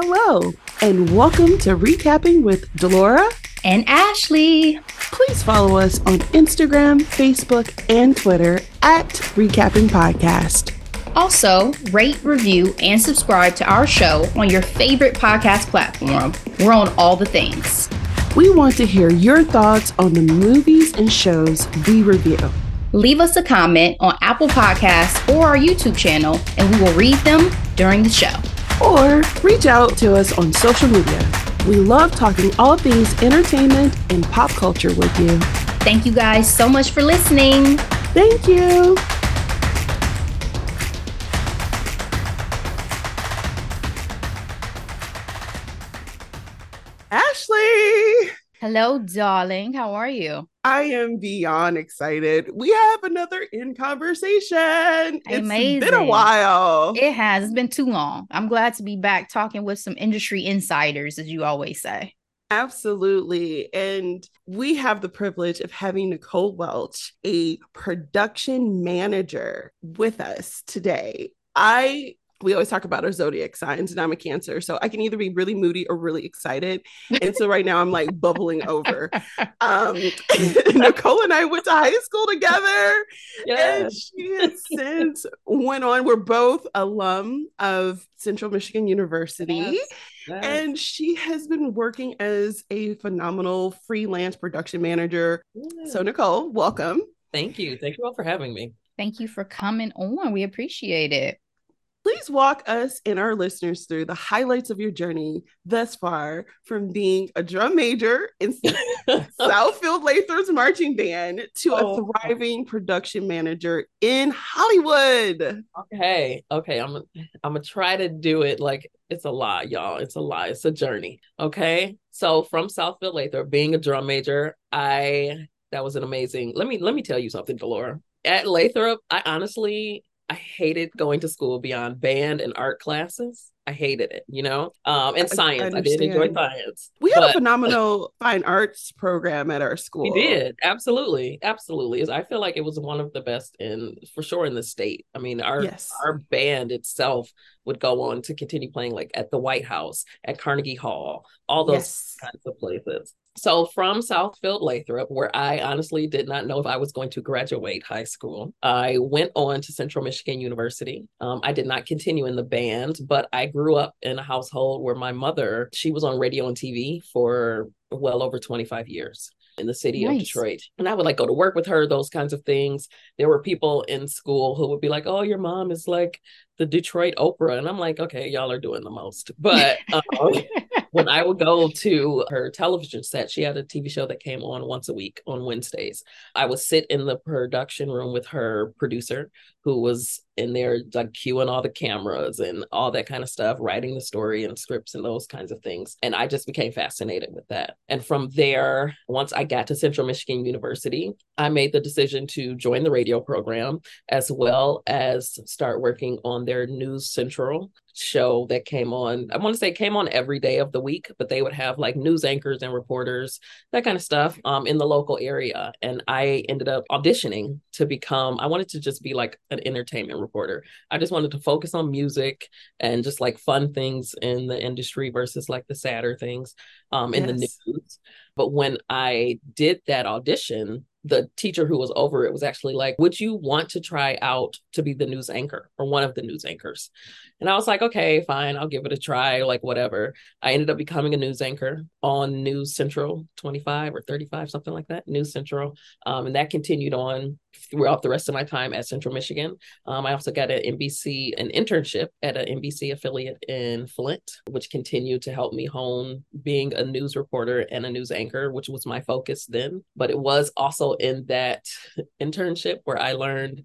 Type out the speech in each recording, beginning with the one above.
Hello, and welcome to Recapping with Delora and Ashley. Please follow us on Instagram, Facebook, and Twitter at Recapping Podcast. Also, rate, review, and subscribe to our show on your favorite podcast platform. We're on all the things. We want to hear your thoughts on the movies and shows we review. Leave us a comment on Apple Podcasts or our YouTube channel, and we will read them during the show. Or reach out to us on social media. We love talking all things entertainment and pop culture with you. Thank you guys so much for listening. Thank you. Ashley. Hello, darling. How are you? I am beyond excited. We have another in conversation. Amazing. It's been a while. It has. It's been too long. I'm glad to be back talking with some industry insiders, as you always say. Absolutely. And we have the privilege of having Nicole Welch, a production manager, with us today. I we always talk about our zodiac signs and I'm a cancer. So I can either be really moody or really excited. And so right now I'm like bubbling over. Um, Nicole and I went to high school together. Yes. And she has since went on. We're both alum of Central Michigan University. Yes. Yes. And she has been working as a phenomenal freelance production manager. Yes. So Nicole, welcome. Thank you. Thank you all for having me. Thank you for coming on. We appreciate it. Please walk us and our listeners through the highlights of your journey thus far from being a drum major in Southfield Lathrop's marching band to oh. a thriving production manager in Hollywood. Okay, okay, I'm I'm gonna try to do it like it's a lie, y'all. It's a lie. It's a journey. Okay, so from Southfield Lathrop, being a drum major, I that was an amazing. Let me let me tell you something, Delora. At Lathrop, I honestly I hated going to school beyond band and art classes. I hated it, you know, um, and science. I, I did enjoy science. We had but, a phenomenal fine arts program at our school. We did absolutely, absolutely. I feel like it was one of the best in, for sure, in the state. I mean, our yes. our band itself would go on to continue playing like at the White House, at Carnegie Hall, all those yes. kinds of places. So from Southfield Lathrop, where I honestly did not know if I was going to graduate high school, I went on to Central Michigan University. Um, I did not continue in the band, but I grew up in a household where my mother, she was on radio and TV for well over 25 years in the city nice. of Detroit. And I would like go to work with her, those kinds of things. There were people in school who would be like, oh, your mom is like the Detroit Oprah. And I'm like, okay, y'all are doing the most. But um, when I would go to her television set, she had a TV show that came on once a week on Wednesdays. I would sit in the production room with her producer, who was in there like cueing all the cameras and all that kind of stuff, writing the story and scripts and those kinds of things. And I just became fascinated with that. And from there, once I got to Central Michigan University, I made the decision to join the radio program as well as start working on their News Central show that came on. I want to say came on every day of the week, but they would have like news anchors and reporters, that kind of stuff um, in the local area. And I ended up auditioning to become, I wanted to just be like an entertainment reporter. I just wanted to focus on music and just like fun things in the industry versus like the sadder things um, in yes. the news. But when I did that audition, the teacher who was over it was actually like, Would you want to try out to be the news anchor or one of the news anchors? And I was like, Okay, fine, I'll give it a try, like whatever. I ended up becoming a news anchor on News Central 25 or 35, something like that, News Central. Um, and that continued on throughout the rest of my time at Central Michigan. Um, I also got an NBC, an internship at an NBC affiliate in Flint, which continued to help me hone being a news reporter and a news anchor, which was my focus then. But it was also in that internship where I learned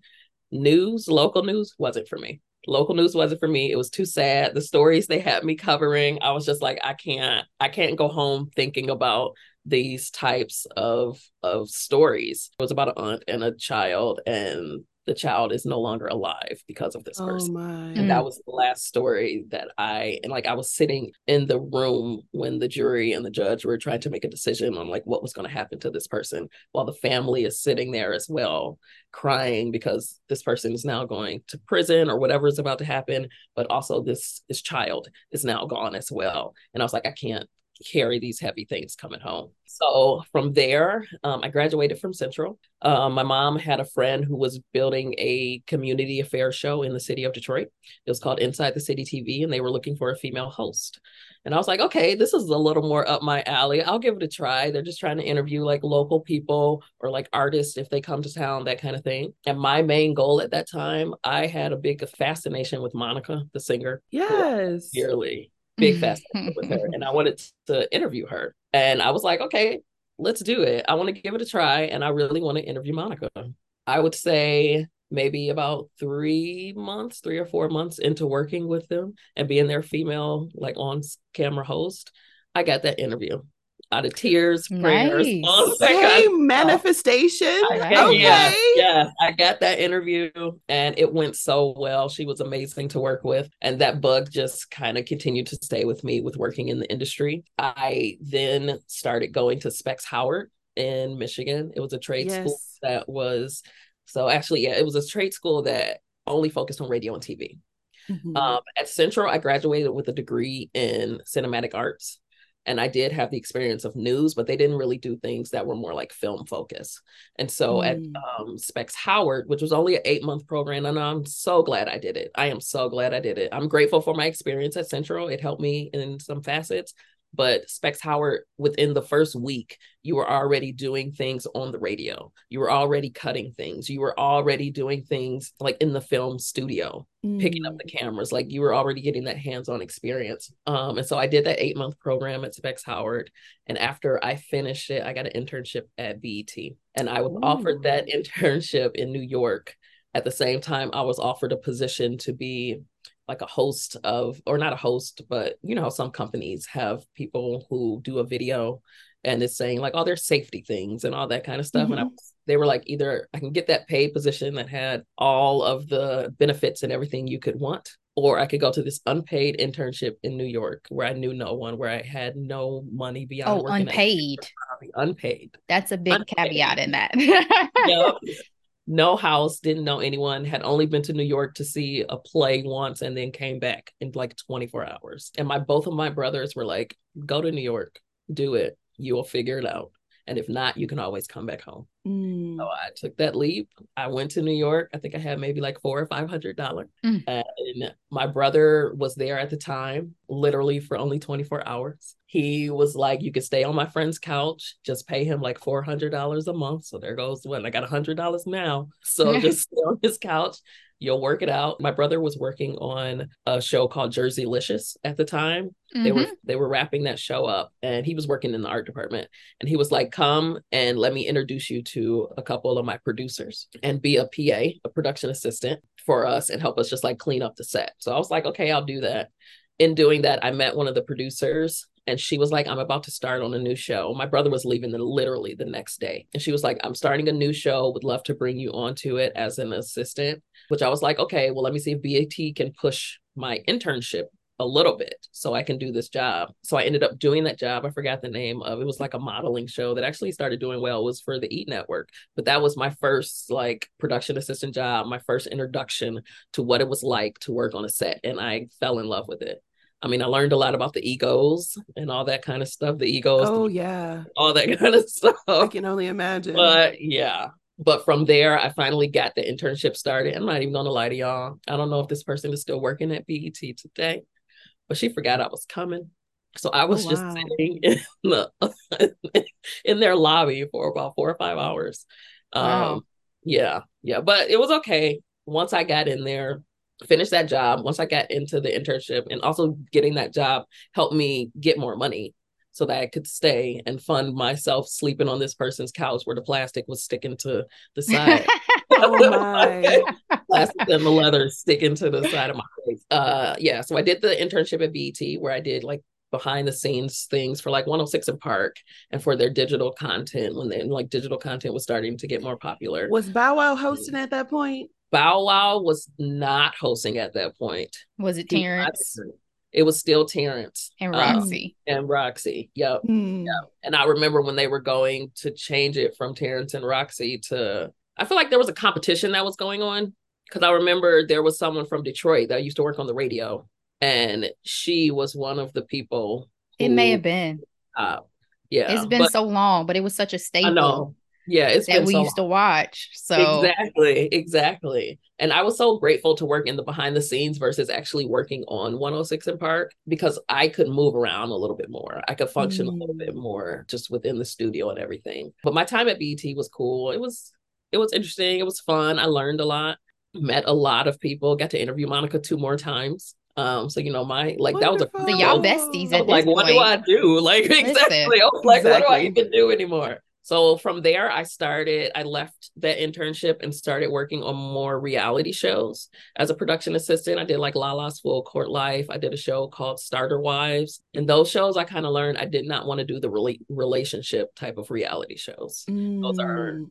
news, local news wasn't for me. Local news wasn't for me. It was too sad. The stories they had me covering, I was just like, I can't, I can't go home thinking about these types of of stories. It was about an aunt and a child and the child is no longer alive because of this oh person. My. And that mm. was the last story that I and like I was sitting in the room when the jury and the judge were trying to make a decision on like what was going to happen to this person while the family is sitting there as well crying because this person is now going to prison or whatever is about to happen but also this this child is now gone as well and I was like I can't carry these heavy things coming home. So from there, um, I graduated from Central. Um, my mom had a friend who was building a community affairs show in the city of Detroit. It was called Inside the City TV, and they were looking for a female host. And I was like, okay, this is a little more up my alley. I'll give it a try. They're just trying to interview like local people or like artists if they come to town, that kind of thing. And my main goal at that time, I had a big fascination with Monica, the singer. Yes. Dearly big fascination mm-hmm. with her and I wanted to interview her. And I was like, okay, let's do it. I want to give it a try and I really want to interview Monica. I would say maybe about three months, three or four months into working with them and being their female, like on camera host, I got that interview out of tears, prayers, nice. all that hey, kind of manifestation. I, okay. Yeah, yeah, I got that interview and it went so well. She was amazing to work with. And that bug just kind of continued to stay with me with working in the industry. I then started going to Specs Howard in Michigan. It was a trade yes. school that was, so actually, yeah, it was a trade school that only focused on radio and TV. Mm-hmm. Um, at Central, I graduated with a degree in cinematic arts and I did have the experience of news, but they didn't really do things that were more like film focus. And so mm. at um, Specs Howard, which was only an eight month program, and I'm so glad I did it. I am so glad I did it. I'm grateful for my experience at Central. It helped me in some facets, but Specs Howard, within the first week, you were already doing things on the radio. You were already cutting things. You were already doing things like in the film studio, mm. picking up the mm. cameras. Like you were already getting that hands-on experience. Um, and so I did that eight-month program at Specs Howard. And after I finished it, I got an internship at BET. And I was Ooh. offered that internship in New York. At the same time, I was offered a position to be like a host of or not a host but you know some companies have people who do a video and it's saying like all their safety things and all that kind of stuff. Mm-hmm. and I, they were like either i can get that paid position that had all of the benefits and everything you could want or i could go to this unpaid internship in new york where i knew no one where i had no money beyond oh unpaid. Unpaid. That's a big unpaid. caveat in that. Yep no house, didn't know anyone, had only been to New York to see a play once and then came back in like 24 hours. And my both of my brothers were like, go to New York, do it. You will figure it out. And if not, you can always come back home. Mm. So I took that leap. I went to New York. I think I had maybe like four or five hundred dollars. Mm. And my brother was there at the time, literally for only 24 hours. He was like, You could stay on my friend's couch, just pay him like four hundred dollars a month. So there goes when I got a hundred dollars now. So just stay on his couch You'll work it out. My brother was working on a show called Jerseylicious at the time. Mm-hmm. They were mm-hmm. they were wrapping that show up and he was working in the art department. And he was like, come and let me introduce you to a couple of my producers and be a PA, a production assistant for us and help us just like clean up the set. So I was like, okay, I'll do that. In doing that, I met one of the producers and she was like i'm about to start on a new show. My brother was leaving the, literally the next day and she was like i'm starting a new show would love to bring you onto it as an assistant which i was like okay well let me see if BET can push my internship a little bit so i can do this job. So i ended up doing that job. I forgot the name of it. Was like a modeling show that actually started doing well. It was for the eat network but that was my first like production assistant job my first introduction to what it was like to work on a set and i fell in love with it I mean, I learned a lot about the egos and all that kind of stuff. The egos. Oh, the, yeah. All that kind of stuff. I can only imagine. But yeah. But from there, I finally got the internship started. I'm not even going to lie to y'all. I don't know if this person is still working at BET today, but she forgot I was coming. So I was oh, just wow. sitting in the in their lobby for about four or five hours. Wow. Um, yeah, yeah, but it was okay. Once I got in there, finish that job once i got into the internship and also getting that job helped me get more money so that i could stay and fund myself sleeping on this person's couch where the plastic was sticking to the side oh my. plastic and the leather sticking to the side of my face uh yeah so i did the internship at BET where i did like behind the scenes things for like 106 & Park and for their digital content when they like digital content was starting to get more popular. Was Bow Wow hosting at that point? Bow Wow was not hosting at that point. Was it Terrence? It was still Terrence and um, Roxy. Um, and Roxy. Yep. Mm. yep. And I remember when they were going to change it from Terrence and Roxy to I feel like there was a competition that was going on. Cause I remember there was someone from Detroit that used to work on the radio. And she was one of the people. Who, it may have been. Uh, yeah. It's been so long, but it was such a staple. I know yeah it's that we so used long. to watch so exactly exactly and i was so grateful to work in the behind the scenes versus actually working on 106 & Park because i could move around a little bit more i could function mm. a little bit mm. more just within the studio and everything but my time at BET was cool it was it was interesting it was fun i learned a lot met a lot of people got to interview monica two more times um, so you know, my like Wonderful. that was a so y'all besties. like, what do I do? Like exactly. I was like, exactly. what do I even do anymore? So from there, I started, I left that internship and started working on more reality shows as a production assistant. I did like Lala's Full Court Life. I did a show called Starter Wives. In those shows, I kind of learned I did not want to do the rela- relationship type of reality shows. Mm. Those are, mm.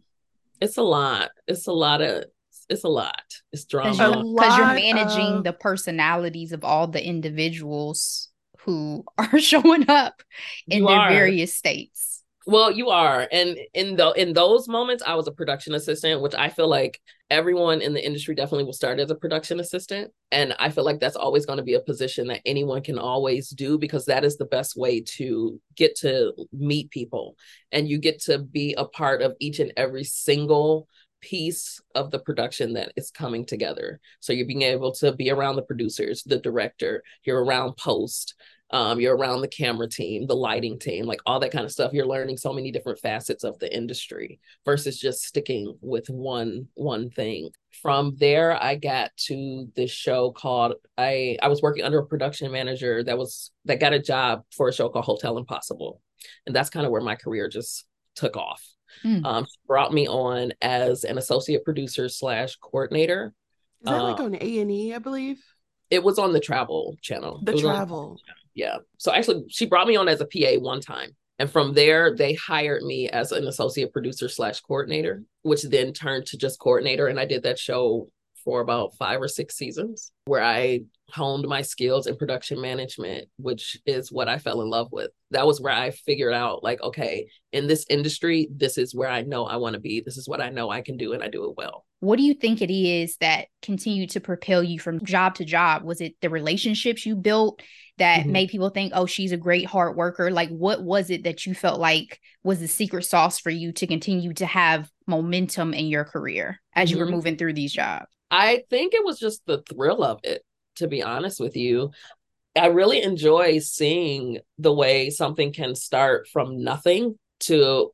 it's a lot. It's a lot of, it's a lot. It's drama. Because you're, you're, managing of... the personalities of all the individuals who are showing up in you their are. various states. Well, you are. And in the in those moments, I was a production assistant, which I feel like everyone in the industry definitely will start as a production assistant. And I feel like that's always going to be a position that anyone can always do because that is the best way to get to meet people. And you get to be a part of each and every single piece of the production that is coming together. So you're being able to be around the producers, the director, you're around post, um, you're around the camera team, the lighting team, like all that kind of stuff. You're learning so many different facets of the industry versus just sticking with one one thing. From there, I got to this show called I I was working under a production manager that was that got a job for a show called Hotel Impossible, and that's kind of where my career just took off. Mm. Um, brought me on as an associate producer slash coordinator. Is that like um, on A and E, I believe? It was on the Travel Channel. The Travel. Yeah. So actually, she brought me on as a PA one time. And from there, they hired me as an associate producer slash coordinator, which then turned to just coordinator. And I did that show for about five or six seasons where I honed my skills in production management, which is what I fell in love with. That was where I figured out, like, okay, in this industry, this is where I know I want to be. This is what I know I can do, and I do it well. What do you think it is that continued to propel you from job to job? Was it the relationships you built that mm-hmm. made people think, oh, she's a great hard worker? Like, what was it that you felt like was the secret sauce for you to continue to have momentum in your career as mm-hmm. you were mm-hmm. moving through these jobs? I think it was just the thrill of it, to be honest with you. I really enjoy seeing the way something can start from nothing to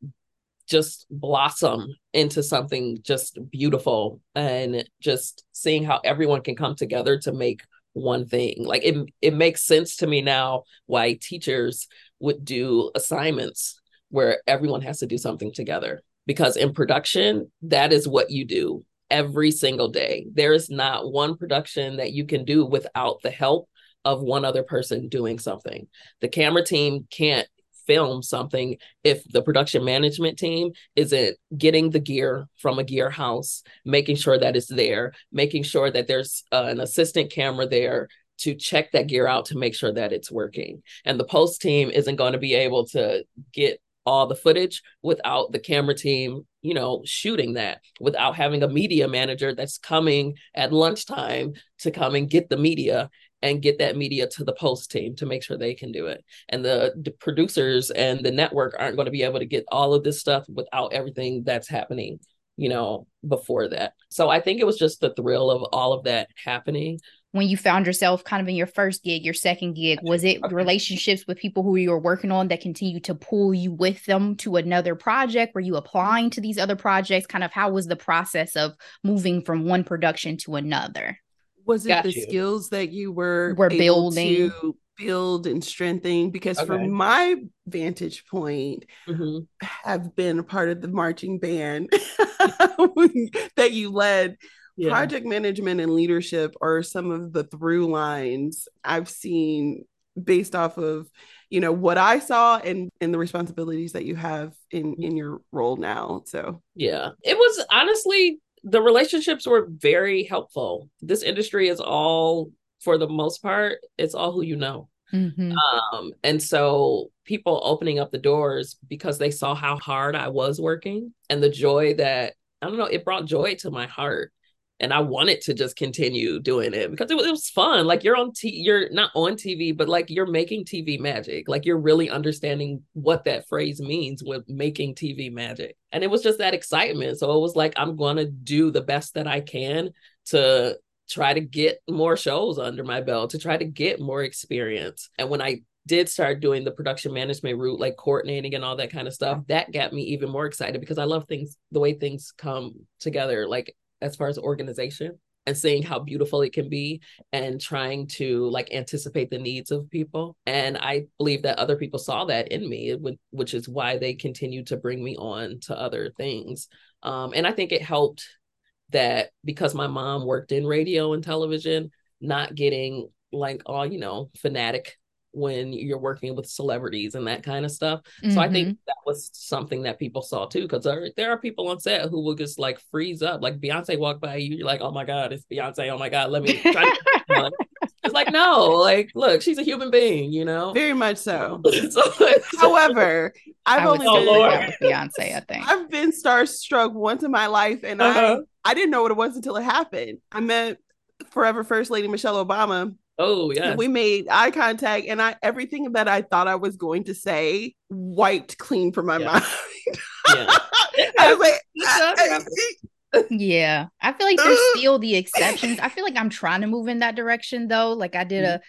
just blossom into something just beautiful and just seeing how everyone can come together to make one thing. Like it it makes sense to me now why teachers would do assignments where everyone has to do something together because in production that is what you do every single day. There is not one production that you can do without the help of one other person doing something. The camera team can't film something if the production management team isn't getting the gear from a gear house, making sure that it's there, making sure that there's uh, an assistant camera there to check that gear out to make sure that it's working. And the post team isn't going to be able to get all the footage without the camera team, you know, shooting that, without having a media manager that's coming at lunchtime to come and get the media and get that media to the post team to make sure they can do it. And the, the producers and the network aren't going to be able to get all of this stuff without everything that's happening you know, before that. So I think it was just the thrill of all of that happening when you found yourself kind of in your first gig, your second gig? Was it relationships with people who you were working on that continue to pull you with them to another project? Were you applying to these other projects? Kind of how was the process of moving from one production to another? Was it Got the you. skills that you were, were building? to build and strengthen because okay. from my vantage point mm-hmm. have been a part of the marching band that you led yeah. project management and leadership are some of the through lines I've seen based off of you know what I saw and and the responsibilities that you have in in your role now. So yeah, it was honestly the relationships were very helpful. This industry is all for the most part, it's all who you know. Mm-hmm. Um, and so people opening up the doors because they saw how hard I was working and the joy that I don't know, it brought joy to my heart and I wanted to just continue doing it because it was, it was fun. Like you're on t you're not on TV, but like you're making TV magic. Like you're really understanding what that phrase means with making TV magic. And it was just that excitement. So it was like I'm gonna do the best that I can to try to get more shows under my belt, to try to get more experience. And when I did start doing the production management route, like coordinating and all that kind of stuff, that got me even more excited because I love things, the way things come together. Like as far as organization and seeing how beautiful it can be and trying to like anticipate the needs of people. And i believe that other people saw that in me which is why they continue to bring me on to other things. Um, and i think it helped that because my mom worked in radio and television not getting like all you know fanatic when you're working with celebrities and that kind of stuff. Mm-hmm. So I think mm-hmm. that was something that people saw too, because there, there are people on set who will just like freeze up. Like Beyonce walk by you, you're like, oh my God, it's Beyonce. Oh my God, let me try to It's like, no, like, look, she's a human being, you know? Very much so. so However, I've only been Beyonce, I think. I've been starstruck once in my life and uh-huh. I I didn't know what it was until it happened. I met forever First Lady Michelle Obama Oh yeah. We made eye contact and I everything that I thought I was going to say wiped clean from my yeah. mind. yeah. I was like, yeah. I feel like there's still the exceptions. I feel like I'm trying to move in that direction though. Like I did a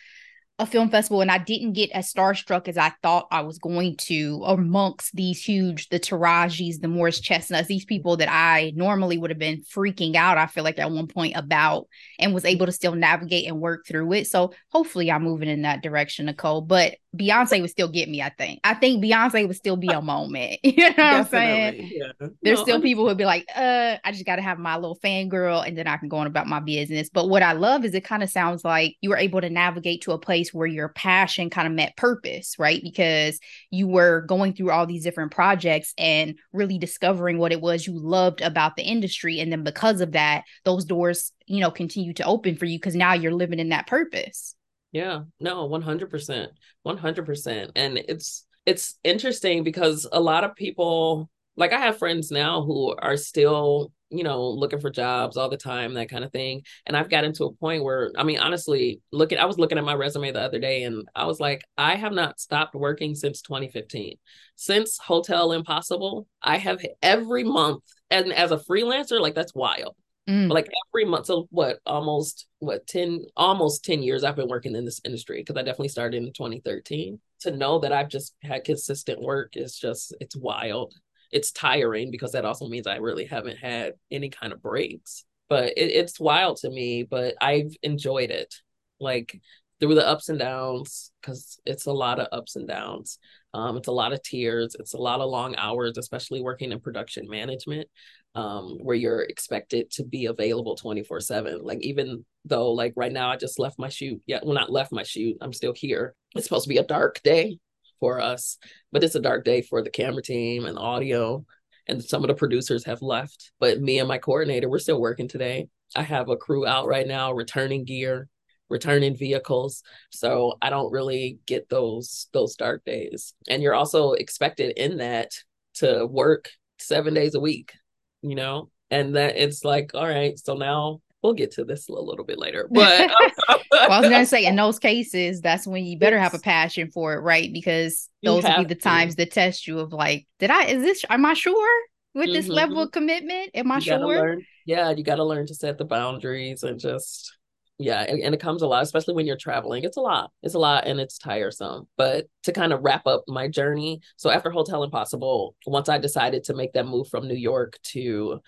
a film festival and I didn't get as starstruck as I thought I was going to amongst these huge, the Tarajis, the Morris Chestnuts, these people that I normally would have been freaking out, I feel like at one point about and was able to still navigate and work through it. So hopefully I'm moving in that direction, Nicole. But Beyonce would still get me, I think. I think Beyonce would still be a moment. You know what I'm saying? Yeah. There's no, still people who'd be like, uh, I just gotta have my little fangirl and then I can go on about my business. But what I love is it kind of sounds like you were able to navigate to a place where your passion kind of met purpose, right? Because you were going through all these different projects and really discovering what it was you loved about the industry. And then because of that, those doors, you know, continue to open for you because now you're living in that purpose. Yeah, no, 100%. 100%. And it's it's interesting because a lot of people like I have friends now who are still, you know, looking for jobs all the time, that kind of thing. And I've gotten to a point where I mean, honestly, looking I was looking at my resume the other day and I was like, I have not stopped working since 2015. Since Hotel Impossible, I have every month and as a freelancer, like that's wild. Mm. Like every month, so what? Almost what ten? Almost ten years I've been working in this industry because I definitely started in 2013. To know that I've just had consistent work is just it's wild. It's tiring because that also means I really haven't had any kind of breaks. But it, it's wild to me. But I've enjoyed it, like through the ups and downs, because it's a lot of ups and downs. Um, it's a lot of tears. It's a lot of long hours, especially working in production management um, where you're expected to be available 24 7. Like, even though, like, right now, I just left my shoot. Yeah, well, not left my shoot. I'm still here. It's supposed to be a dark day for us, but it's a dark day for the camera team and audio. And some of the producers have left, but me and my coordinator, we're still working today. I have a crew out right now, returning gear, returning vehicles so i don't really get those those dark days and you're also expected in that to work seven days a week you know, and that it's like, all right, so now we'll get to this a little bit later. But well, I was gonna say in those cases, that's when you better have a passion for it, right? Because those will be the to. times that test you of like, did I is this am I sure with mm-hmm. this level of commitment? Am I you sure? Learn, yeah, you gotta learn to set the boundaries and just yeah and, and, it comes a lot especially when you're traveling it's a lot it's a lot and it's tiresome but to kind of wrap up my journey so after Hotel Impossible once i decided to make that move from new york to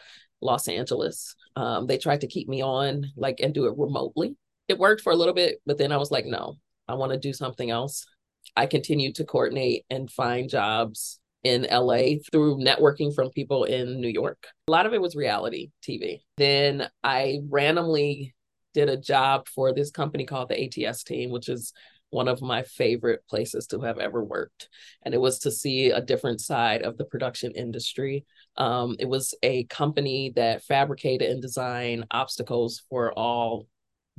los angeles um, they tried to keep me on like and do it remotely it worked for a little bit but then i was like no i want to do something else i continued to coordinate and find jobs in LA through networking from people in New York. A lot of it was reality TV. Then I randomly did a job for this company called the ATS team, which is one of my favorite places to have ever worked. And it was to see a different side of the production industry. Um, it was a company that fabricated and designed obstacles for all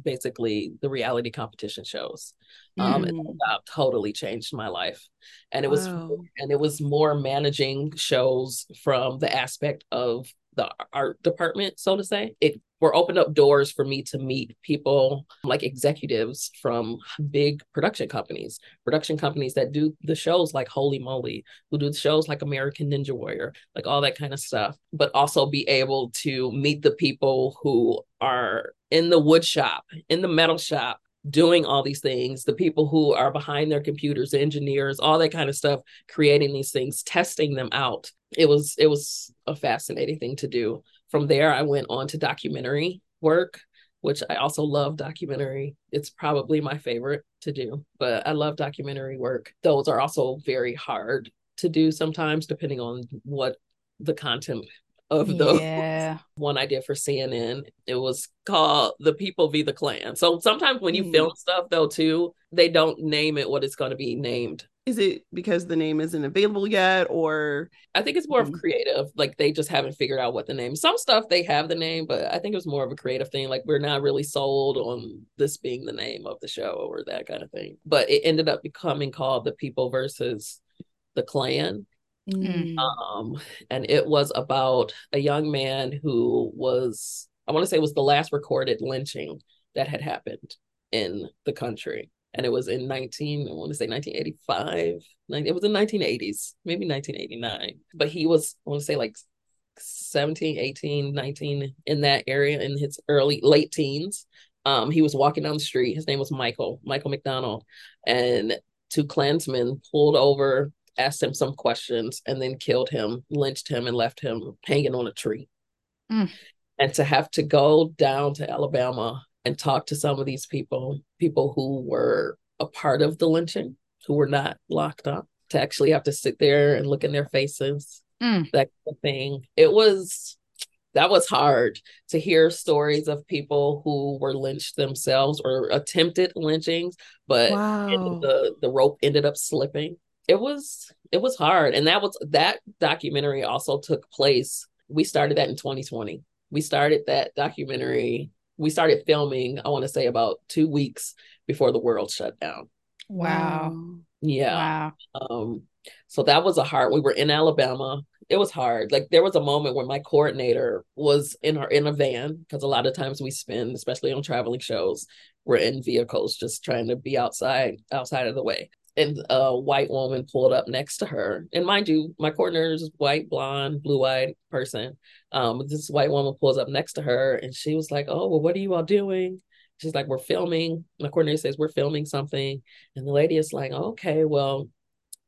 basically the reality competition shows. Um, mm. and that totally changed my life. And it was and it was more managing shows from the aspect of the art department, so to say. It were opened up doors for me to meet people like executives from big production companies, production companies that do the shows like Holy Moly, who do the shows like American Ninja Warrior, like all that kind of stuff, but also be able to meet the people who are in the wood shop, in the metal shop, doing all these things the people who are behind their computers engineers all that kind of stuff creating these things testing them out. It was it was a fascinating thing to do from there i went on to documentary work which i also love documentary it's probably my favorite to do but i love documentary work those are also very hard to do sometimes depending on what the content of the yeah. one I did for CNN. It was called The People v the Klan. So sometimes when you mm. film stuff though too, they don't name it what it's going to be named. Is it because the name isn't available yet or I think it's more of creative. Like they just haven't figured out what the name. Some stuff they have the name, but I think it was more of a creative thing. Like we're not really sold on this being the name of the show or that kind of thing. But it ended up becoming called The People versus the Klan Mm. Um, and it was about a young man who was, I want to say, was the last recorded lynching that had happened in the country. And it was in 19, I want to say 1985. It was in 1980s, maybe 1989. But he was, I want to say, like 17, 18, 19 in that area in his early, late teens. Um, he was walking down the street. His name was Michael, Michael McDonald. And two Klansmen pulled over asked him some questions, and then killed him, lynched him, and left him hanging on a tree. Mm. And to have to go down to Alabama and talk to some of these people, people who were a part of the lynching, who were not locked up, to actually have to sit there and look in their faces, mm. that kind of thing. It was that was hard to hear stories of people who were lynched themselves or attempted lynchings, but wow. the the rope ended up slipping it was it was hard and that was that documentary also took place we started that in 2020 we started that documentary we started filming i want to say about two weeks before the world shut down. Wow. Yeah. Wow. um so that was a hard we were in alabama. It was hard. Like there was a moment when my coordinator was in her in a van because a lot of times we spend especially on traveling shows we're in vehicles just trying to be outside outside of the way and a white woman pulled up next to her. And mind you, my coordinator is white, blonde, blue-eyed person. Um, this white woman pulls up next to her, and she was like, "Oh, well, what are you all doing?" She's like, "We're filming." My coordinator says, "We're filming something," and the lady is like, "Okay, well."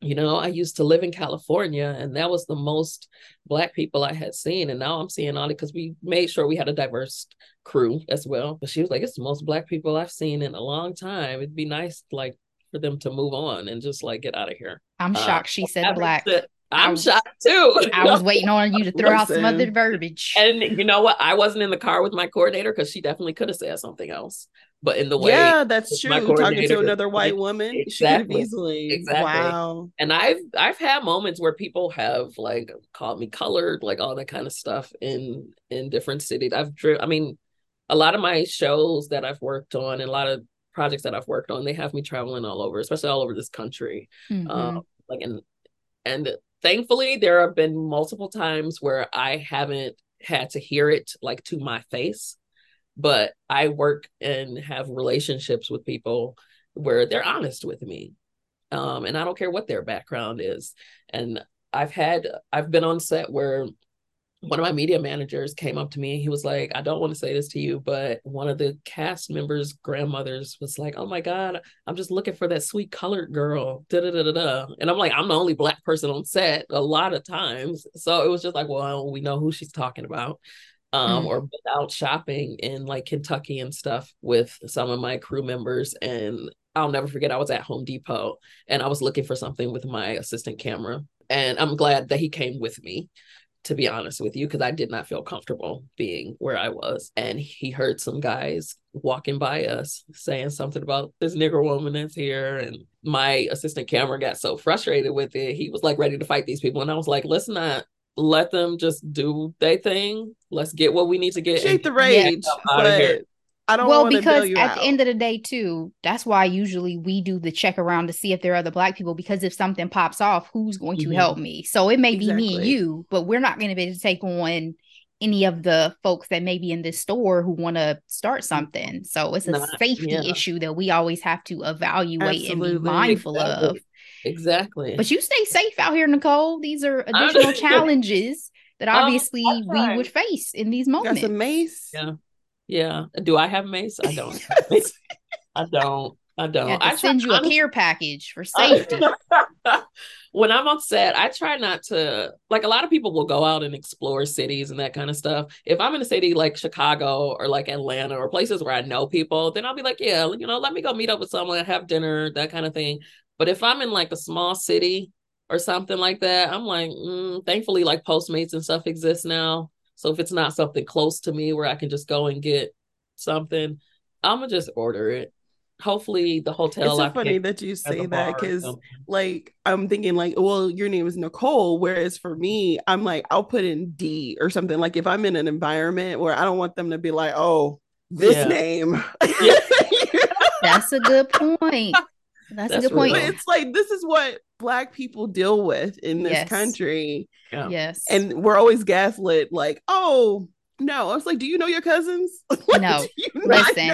You know, I used to live in California, and that was the most Black people I had seen. And now I'm seeing all it because we made sure we had a diverse crew as well. But she was like, "It's the most Black people I've seen in a long time. It'd be nice, like, for them to move on and just like get out of here. I'm uh, shocked she said black. I'm shocked too. I was waiting on you to throw Listen. out some other verbiage. And you know what? I wasn't in the car with my coordinator because she definitely could have said something else. But in the way, yeah, that's true. Talking to another white woman, exactly, easily. Exactly. Wow. And I've I've had moments where people have like called me colored, like all that kind of stuff in in different cities. I've driven. I mean, a lot of my shows that I've worked on, and a lot of projects that I've worked on, they have me traveling all over, especially all over this country. Mm-hmm. Um, like and and thankfully there have been multiple times where I haven't had to hear it like to my face, but I work and have relationships with people where they're honest with me. Um, and I don't care what their background is. And I've had I've been on set where one of my media managers came up to me. He was like, I don't want to say this to you, but one of the cast members' grandmothers was like, Oh my God, I'm just looking for that sweet colored girl. Da, da, da, da, da. And I'm like, I'm the only black person on set a lot of times. So it was just like, well, we know who she's talking about. Um, mm. or been out shopping in like Kentucky and stuff with some of my crew members. And I'll never forget, I was at Home Depot and I was looking for something with my assistant camera. And I'm glad that he came with me to be honest with you, because I did not feel comfortable being where I was. And he heard some guys walking by us saying something about this nigger woman that's here. And my assistant camera got so frustrated with it. He was like ready to fight these people. And I was like, let's not let them just do their thing. Let's get what we need to get. Shake the rage. But I don't well because at out. the end of the day, too, that's why usually we do the check around to see if there are other black people. Because if something pops off, who's going to mm-hmm. help me? So it may exactly. be me and you, but we're not going to be able to take on any of the folks that may be in this store who want to start something. So it's a not, safety yeah. issue that we always have to evaluate Absolutely. and be mindful exactly. of. Exactly. But you stay safe out here, Nicole. These are additional challenges that obviously um, we would face in these moments. Got some mace. Yeah. Yeah. Do I have mace? I don't. I don't. I don't. I send you a care package for safety. when I'm on set, I try not to like a lot of people will go out and explore cities and that kind of stuff. If I'm in a city like Chicago or like Atlanta or places where I know people, then I'll be like, yeah, you know, let me go meet up with someone, have dinner, that kind of thing. But if I'm in like a small city or something like that, I'm like, mm, thankfully, like Postmates and stuff exists now. So if it's not something close to me where I can just go and get something, I'm gonna just order it. Hopefully, the hotel. It's so funny that you say that because, like, I'm thinking like, well, your name is Nicole, whereas for me, I'm like, I'll put in D or something. Like, if I'm in an environment where I don't want them to be like, oh, this yeah. name. Yeah. That's a good point. That's, That's a good point. It's like this is what black people deal with in this yes. country. Yeah. Yes. And we're always gaslit like, oh, no. I was like, do you know your cousins? like, no. Listen,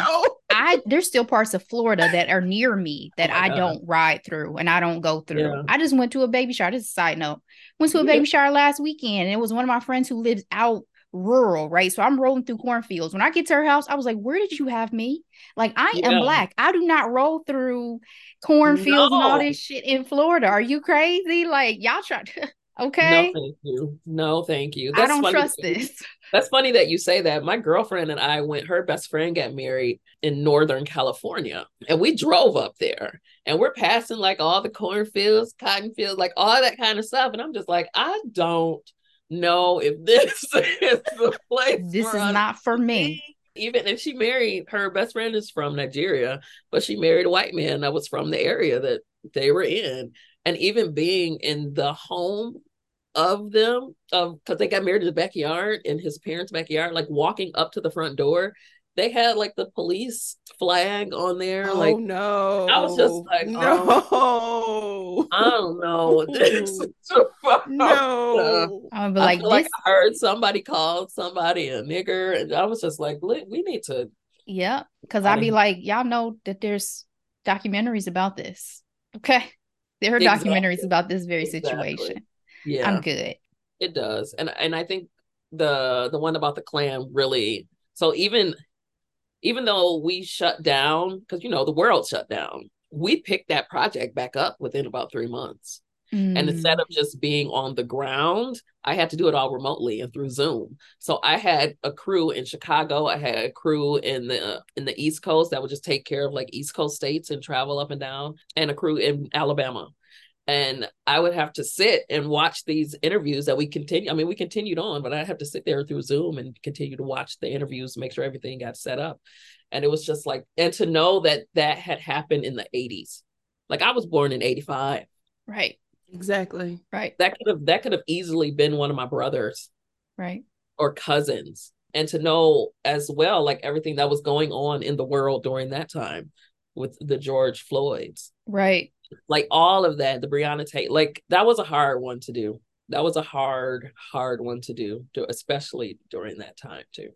I there's still parts of Florida that are near me that oh I God. don't ride through and I don't go through. Yeah. I just went to a baby shower. This is a side note. Went to a baby shower last weekend and it was one of my friends who lives out rural, right? So I'm rolling through cornfields. When I get to her house, I was like, where did you have me? Like, I yeah. am black. I do not roll through cornfields no. and all this shit in Florida. Are you crazy? Like, y'all try to. Okay. No, thank you. No, thank you. That's I don't trust this. That's funny that you say that. My girlfriend and I went, her best friend got married in Northern California, and we drove up there and we're passing like all the cornfields, cotton fields, like all that kind of stuff. And I'm just like, I don't know if this is the place. This is not for me. Even if she married, her best friend is from Nigeria, but she married a white man that was from the area that they were in. And even being in the home of them, of because they got married in the backyard in his parents' backyard, like walking up to the front door, they had like the police flag on there. Oh like no. I was just like, no. Oh, I don't know. no. I'm like, this... like I heard somebody called somebody a nigger, and I was just like, we need to. Yeah, because I'd be like, y'all know that there's documentaries about this. Okay, there are exactly. documentaries about this very exactly. situation. Yeah, I'm good. It does, and and I think the the one about the Klan really. So even even though we shut down, because you know the world shut down, we picked that project back up within about three months. Mm. And instead of just being on the ground, I had to do it all remotely and through Zoom. So I had a crew in Chicago, I had a crew in the in the East Coast that would just take care of like East Coast states and travel up and down, and a crew in Alabama and I would have to sit and watch these interviews that we continue. I mean, we continued on, but I have to sit there through Zoom and continue to watch the interviews, make sure everything got set up. And it was just like, and to know that that had happened in the 80s. Like I was born in 85. Right. Exactly. Right. That could have that could have easily been one of my brothers. Right. Or cousins. And to know as well, like everything that was going on in the world during that time with the George Floyds. Right like all of that, the Breonna Tate, like that was a hard one to do. That was a hard, hard one to do, especially during that time too.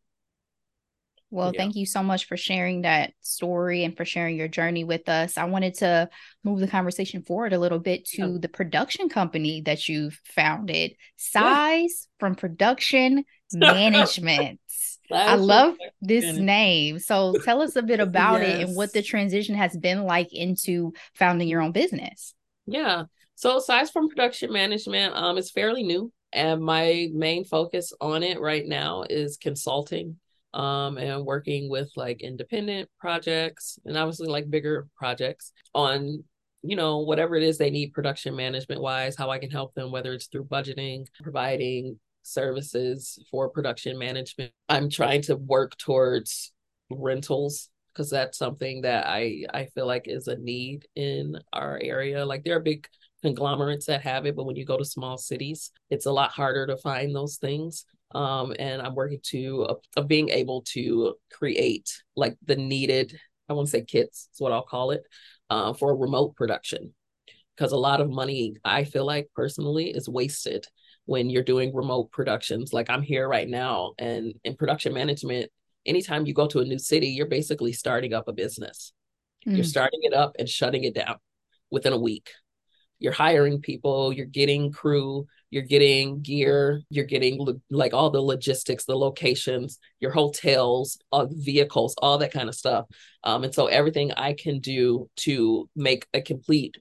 Well, yeah. thank you so much for sharing that story and for sharing your journey with us. I wanted to move the conversation forward a little bit to yeah. the production company that you've founded, Sighs yeah. from Production Management. I love this name. So tell us a bit about yes. it and what the transition has been like into founding your own business. Yeah. So Sighs from Production Management um is fairly new and my main focus on it right now is consulting um and working with like independent projects and obviously like bigger projects on you know whatever it is they need production management wise how I can help them whether it's through budgeting providing services for production management. I'm trying to work towards rentals because that's something that I I feel like is a need in our area. Like there are big conglomerates that have it, but when you go to small cities, it's a lot harder to find those things. Um, and I'm working to of being able to create like the needed I want to say kits is what I'll call it uh, for remote production because a lot of money I feel like personally is wasted when you're doing remote productions. Like I'm here right now, and in production management, anytime you go to a new city, you're basically starting up a business. Mm. You're starting it up and shutting it down within a week. You're hiring people, you're getting crew, you're getting gear, you're getting lo- like all the logistics, the locations, your hotels, all vehicles, all that kind of stuff. Um, and so everything I can do to make a complete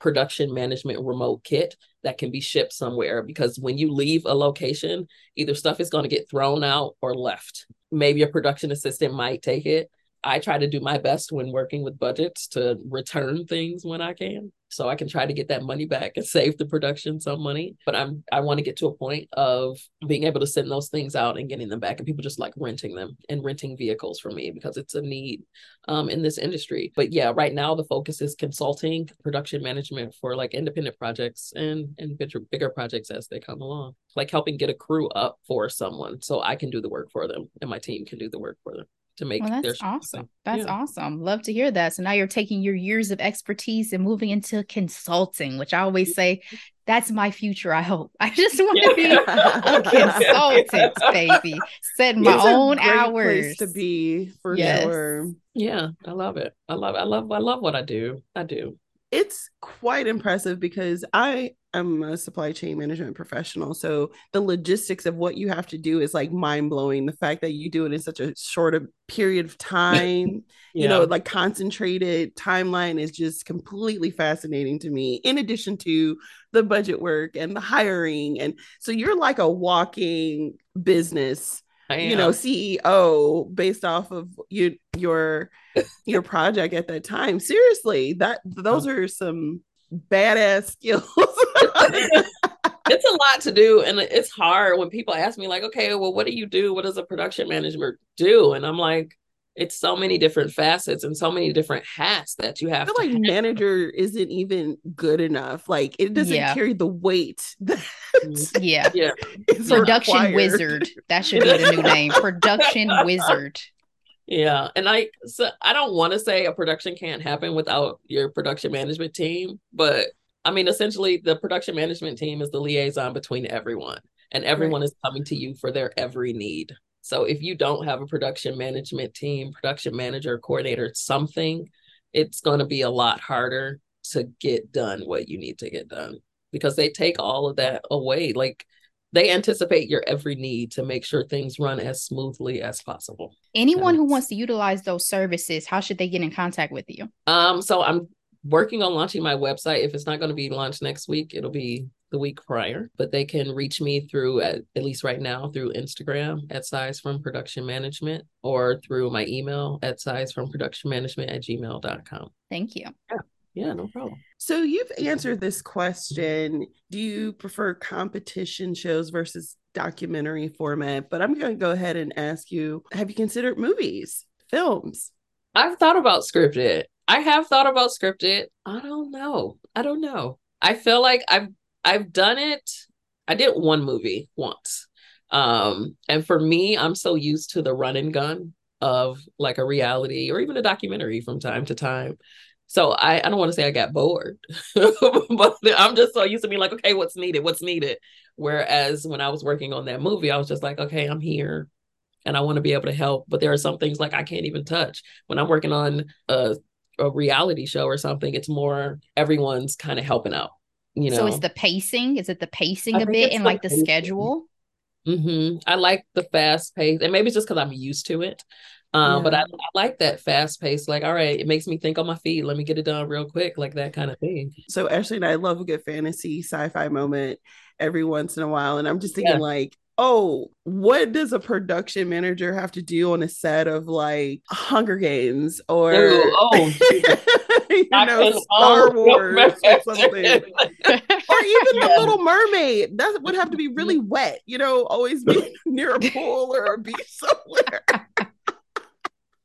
production management remote kit that can be shipped somewhere because when you leave a location, either stuff is going to get thrown out or left. Maybe a production assistant might take it. I try to do my best when working with budgets to return things when I can so I can try to get that money back and save the production some money. But I'm I want to get to a point of being able to send those things out and getting them back, and people just like renting them and renting vehicles for me because it's a need um, in this industry. But yeah, right now the focus is consulting, production management for like independent projects and and bigger bigger projects as they come along, like helping get a crew up for someone so I can do the work for them and my team can do the work for them to make well, that's awesome. That's yeah. awesome. Love to hear that. So now you're taking your years of expertise and moving into consulting which i always say that's my future i hope. I just want to be a consultant baby. Setting my own hours to be for yes. sure. Yeah i love it. I love it. i love i love what i do. I do. It's quite impressive because I am a supply chain management professional. So the logistics of what you have to do is like mind blowing. The fact that you do it in such a short a period of time, yeah. you know, like concentrated timeline is just completely fascinating to me, in addition to the budget work and the hiring. And so you're like a walking business you know ceo based off of you your your project at that time seriously that those are some badass skills it's a lot to do and it's hard when people ask me like okay well what do you do what does a production manager do and i'm like it's so many different facets and so many different hats that you have. I feel like have. manager isn't even good enough. Like it doesn't yeah. carry the weight. Mm, yeah, yeah. Production required. wizard. That should be the new name. Production wizard. Yeah, and I so I don't want to say a production can't happen without your production management team, but I mean essentially the production management team is the liaison between everyone, and everyone right. is coming to you for their every need. So if you don't have a production management team, production manager, coordinator, something, it's going to be a lot harder to get done what you need to get done because they take all of that away. Like they anticipate your every need to make sure things run as smoothly as possible. Anyone who wants to utilize those services, how should they get in contact with you? Um, so I'm working on launching my website. If it's not going to be launched next week, it'll be the week prior, but they can reach me through, at, at least right now, through Instagram at Sighs from production management or through my email at Sighs from production management at gmail.com. Thank you. Yeah. Yeah, no problem. So you've answered this question. Do you prefer competition shows versus documentary format? But I'm going to go ahead and ask you have you considered movies, films? I've thought about scripted. I have thought about scripted. I don't know. I don't know. I feel like I've I've done it. I did one movie once. Um, and for me, I'm so used to the run and gun of like a reality or even a documentary from time to time. So I, I don't want to say I got bored, but I'm just so used to being like, okay, what's needed? What's needed? Whereas when I was working on that movie, I was just like, okay, I'm here and I want to be able to help. But there are some things like I can't even touch. When I'm working on a, a reality show or something, it's more everyone's kind of helping out you know so it's the pacing is it the pacing I a bit and like the pacing. schedule mm-hmm. i like the fast pace and maybe it's just because i'm used to it um, yeah. but I, I, like that fast pace like all right it makes me think on my feet let me get it done real quick like that kind of thing so ashley and i love a good fantasy sci-fi moment every once in a while and i'm just thinking yeah. like oh, what does a production manager have to do on a set of like Hunger Games or Ooh, oh, you know Star Wars or something, or even the Little Mermaid that would have to be really wet. You know, always be near a pool or a beach somewhere.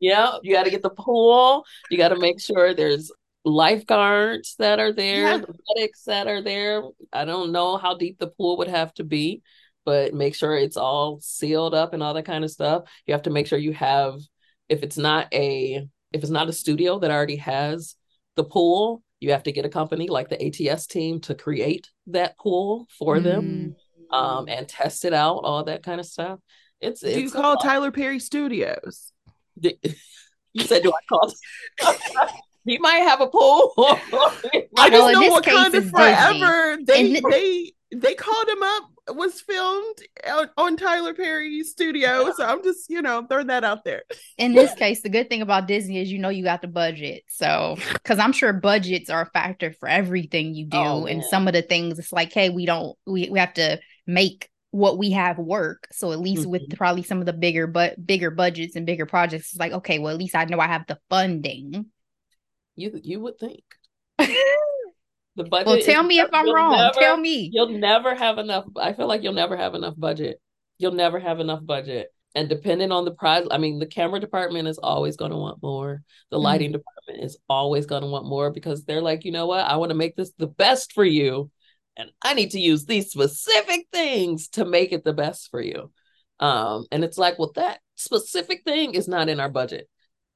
Yeah, you got to get the pool. You got to make sure there's lifeguards that are there, yeah. the medics that are there. I don't know how deep the pool would have to be, but make sure it's all sealed up and all that kind of stuff. You have to make sure you have if it's not a if it's not a studio that already has the pool, you have to get a company like the ATS team to create that pool for mm. them um, and test it out, all that kind of stuff. It's, do you call Tyler Perry Studios? You said, do I call? he might have a pool. I just know Wakanda Forever. They they they called him up. Was filmed on, on Tyler Perry's studio, so I'm just you know throwing that out there. In this case, the good thing about Disney is you know you got the budget, so because I'm sure budgets are a factor for everything you do, oh, and some of the things it's like, hey, we don't we we have to make what we have work. So at least mm-hmm. with probably some of the bigger but bigger budgets and bigger projects, it's like okay, well at least I know I have the funding you you would think. the budget. Well, tell me if I'm wrong. Never, tell me. You'll never have enough. I feel like you'll never have enough budget. You'll never have enough budget. And depending on the price, I mean, the camera department is always going to want more. The mm-hmm. lighting mm department is always going to want more because they're like, you know what? I want to make this the best for you. And I need to use these specific things to make it the best for you. Um, and it's like, well, that specific thing is not in our budget.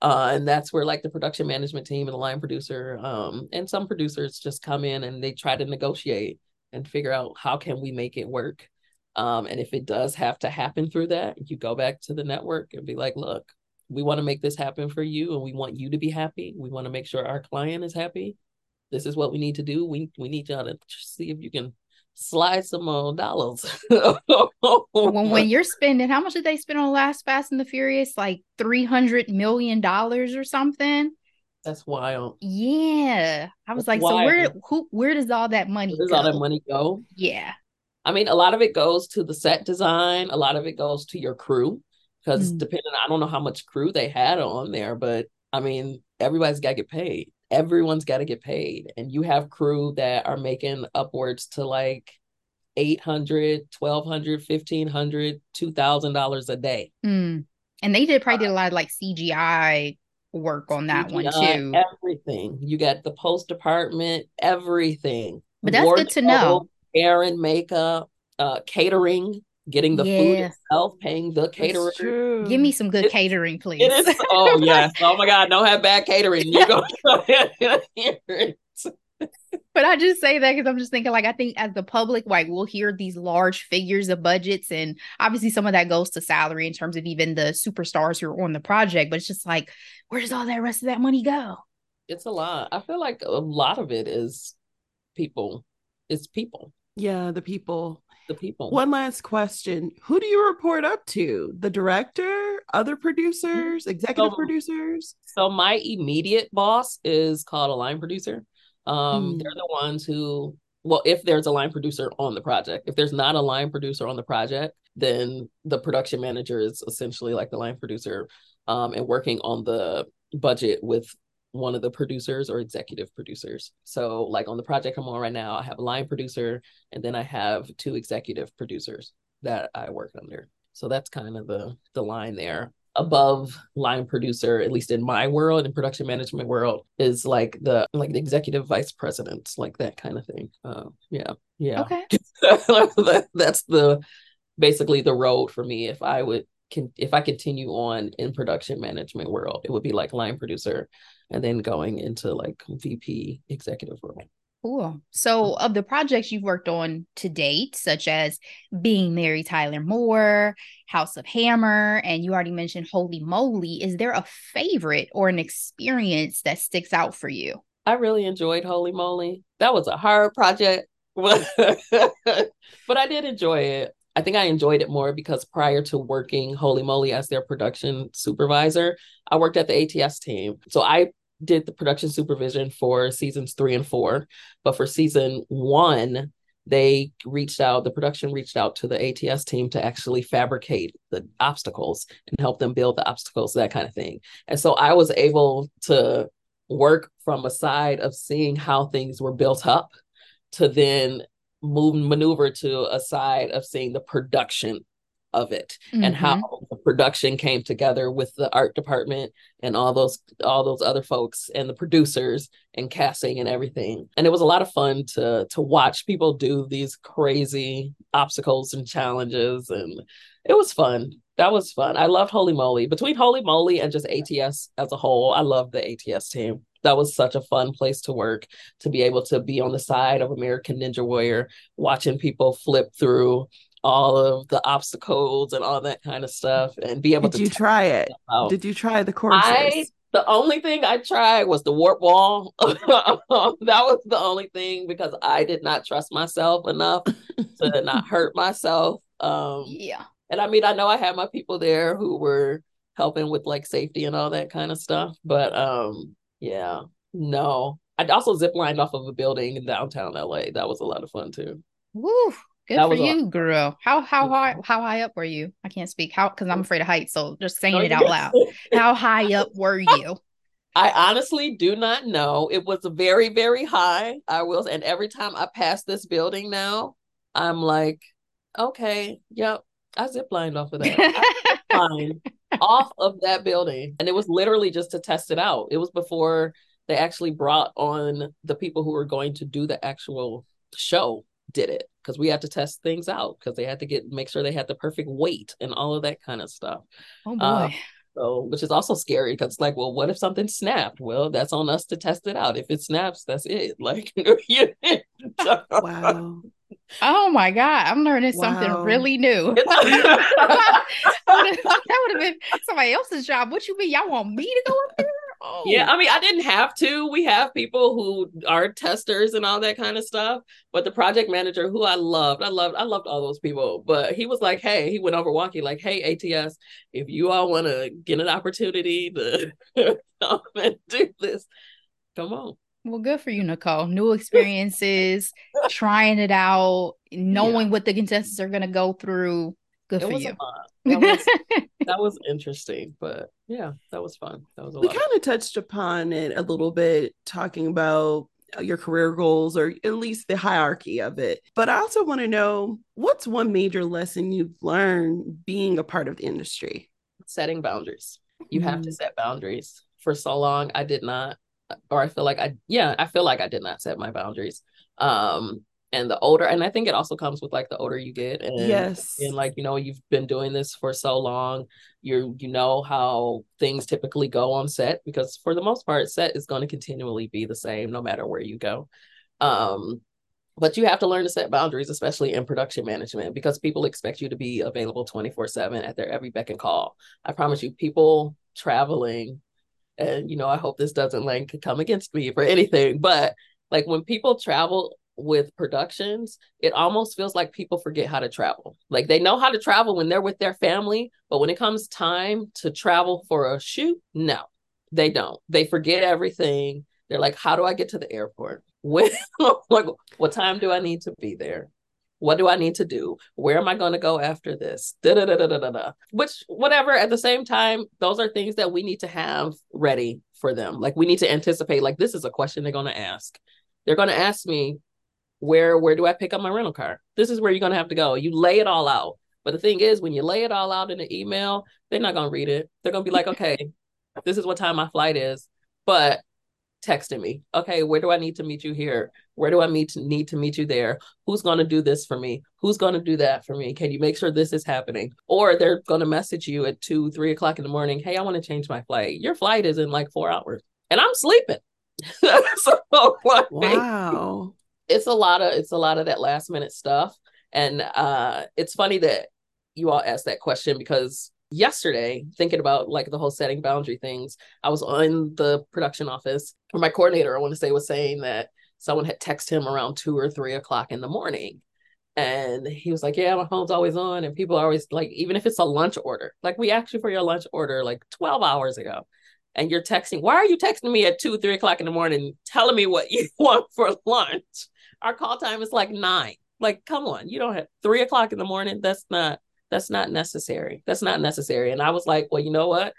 Uh, and that's where like the production management team and the line producer um, and some producers just come in and they try to negotiate and figure out how can we make it work. Um, and if it does have to happen through that you go back to the network and be like look we want to make this happen for you and we want you to be happy. We want to make sure our client is happy this is what we need to do we, we need y'all to see if you can slide some more dollars. when, when you're spending, how much did they spend on last Fast and the Furious? Like three hundred million dollars or something. That's wild. Yeah, I was That's like, wild. so where who where does all that money? Where does go? all that money go? Yeah, I mean, a lot of it goes to the set design. A lot of it goes to your crew because mm. depending, I don't know how much crew they had on there, but I mean, everybody's got to get paid everyone's got to get paid and you have crew that are making upwards to like 800 1200 1500 2000 dollars a day. Mm. and they did probably did a lot of like cgi work on that CGI, one too. everything. You got the post department everything. But that's good to know. hair and makeup uh catering getting the yeah. food itself, paying the caterer. Give me some good it's, catering, please. It is. Oh yes. Oh my God! Don't have bad catering. You go. but I just say that because I'm just thinking, like, I think as the public, like, we'll hear these large figures of budgets, and obviously some of that goes to salary in terms of even the superstars who are on the project. But it's just like, where does all that rest of that money go? It's a lot. I feel like a lot of it is people. It's people. Yeah, the people the people. One last question. Who do you report up to? The director, other producers, mm-hmm. executive so, producers? So my immediate boss is called a line producer. Um, mm. they're the ones who well, if there's a line producer on the project. If there's not a line producer on the project, then the production manager is essentially like the line producer um, and working on the budget with one of the producers or executive producers. So, like on the project I'm on right now, I have a line producer and then I have two executive producers that I work under. So that's kind of the the line there. Above line producer, at least in my world, in production management world, is like the like the executive vice president, like that kind of thing. Uh, yeah, yeah. Okay. that's the basically the road for me. If I would can if I continue on in production management world, it would be like line producer and then going into like VP executive role. Cool. So, mm. of the projects you've worked on to date, such as Being Mary Tyler Moore, House of Hammer, and you already mentioned Holy Moly, is there a favorite or an experience that sticks out for you? I really enjoyed Holy Moly. That was a hard project, but I did enjoy it. I think I enjoyed it more because prior to working Holy Moly as their production supervisor, I worked at the ATS team. So I did the production supervision for seasons three and four. But for season one, they reached out, the production reached out to the ATS team to actually fabricate the obstacles and help them build the obstacles, that kind of thing. And so I was able to work from a side of seeing how things were built up to then move maneuver to a side of seeing the production of it mm-hmm. and how mm-hmm. the production came together with the art department and all those all those other folks and the producers and casting and everything and it was a lot of fun to to watch people do these crazy obstacles and challenges and it was fun that was fun i loved holy moly between holy moly and just ats as a whole i love the ats team that was such a fun place to work to be able to be on the side of american ninja warrior watching people flip through all of the obstacles and all that kind of stuff and be able Did to Did you try it Did you try the courses? I, the only thing I tried was the warp wall. that was the only thing because I did not trust myself enough to not hurt myself. Um yeah. And I mean I know I had my people there who were helping with like safety and all that kind of stuff, but um yeah, no. I also zip lined off of a building in downtown LA. That was a lot of fun too. Woo. Good that for you, girl. How how high how high up were you? I can't speak how because I'm afraid of heights. So just saying it out loud. how high up were you? I honestly do not know. It was very very high. I will, and every time I pass this building now, I'm like, okay, yep, I zip lined off of that. fine, off of that building, and it was literally just to test it out. It was before they actually brought on the people who were going to do the actual show did it because we had to test things out because they had to get make sure they had the perfect weight and all of that kind of stuff. Oh boy. Uh, so, which is also scary because it's like, well, what if something snapped? Well, that's on us to test it out. If it snaps, that's it. Like, wow. Oh my God, I'm learning wow. something really new. that would have been somebody else's job. What you mean? Y'all want me to go up there? Oh. Yeah, I mean, I didn't have to. We have people who are testers and all that kind of stuff. But the project manager, who I loved, I loved, I loved all those people. But he was like, "Hey," he went over walking, like, "Hey, ATS, if you all want to get an opportunity to come and do this, come on." Well, good for you, Nicole. New experiences, trying it out, knowing yeah. what the contestants are going to go through. Good it for you. That was, that was interesting, but yeah, that was fun. That was we kind of touched upon it a little bit, talking about your career goals or at least the hierarchy of it. But I also want to know what's one major lesson you've learned being a part of the industry? Setting boundaries. You mm-hmm. have to mm. set boundaries. For so long, I did not, or I feel like I, yeah, I feel like I did not set my boundaries. Um, and the older and i think it also comes with like the older you get and yes. and like you know you've been doing this for so long you're you know how things typically go on set because for the most part set is going to continually be the same no matter where you go. Um but you have to learn to set boundaries especially in production management because people expect you to be available 24 7 at their every beck and call. I promise you people traveling and you know i hope this doesn't like come against me for anything but like when people travel with productions, it almost feels like people forget how to travel. Like they know how to travel when they're with their family, but when it comes time to travel for a shoot, no, they don't. They forget everything. They're like, how do I get to the airport? When like what time do I need to be there? What do I need to do? Where am I going to go after this? Da, da, da, da, da, da. Which, whatever, at the same time, those are things that we need to have ready for them. Like, we need to anticipate, like, this is a question they're going to ask. They're going to ask me, where where do I pick up my rental car? This is where you're gonna have to go. You lay it all out. But the thing is, when you lay it all out in an email, they're not gonna read it. They're gonna be like, okay, this is what time my flight is. But texting me, okay, where do I need to meet you here? Where do I meet to, need to meet you there? Who's gonna do this for me? Who's gonna do that for me? Can you make sure this is happening? Or they're gonna message you at two, three o'clock in the morning. Hey, I want to change my flight. Your flight is in like four hours, and I'm sleeping. so like, wow it's a lot of it's a lot of that last minute stuff and uh it's funny that you all asked that question because yesterday thinking about like the whole setting boundary things i was on the production office or my coordinator i want to say was saying that someone had texted him around two or three o'clock in the morning and he was like yeah my phone's always on and people are always like even if it's a lunch order like we asked you for your lunch order like 12 hours ago and you're texting why are you texting me at two three o'clock in the morning telling me what you want for lunch our call time is like nine. Like, come on, you don't have three o'clock in the morning. That's not that's not necessary. That's not necessary. And I was like, well, you know what?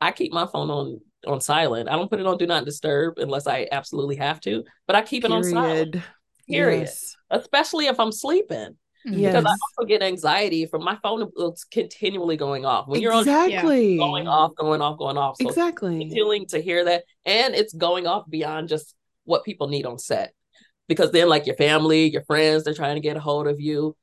I keep my phone on on silent. I don't put it on do not disturb unless I absolutely have to, but I keep Period. it on silent. Period. Yes. Especially if I'm sleeping. Yes. Because I also get anxiety from my phone it's continually going off. When you're exactly. on going off, going off, going off. So exactly. Feeling to hear that. And it's going off beyond just what people need on set. Because then like your family, your friends, they're trying to get a hold of you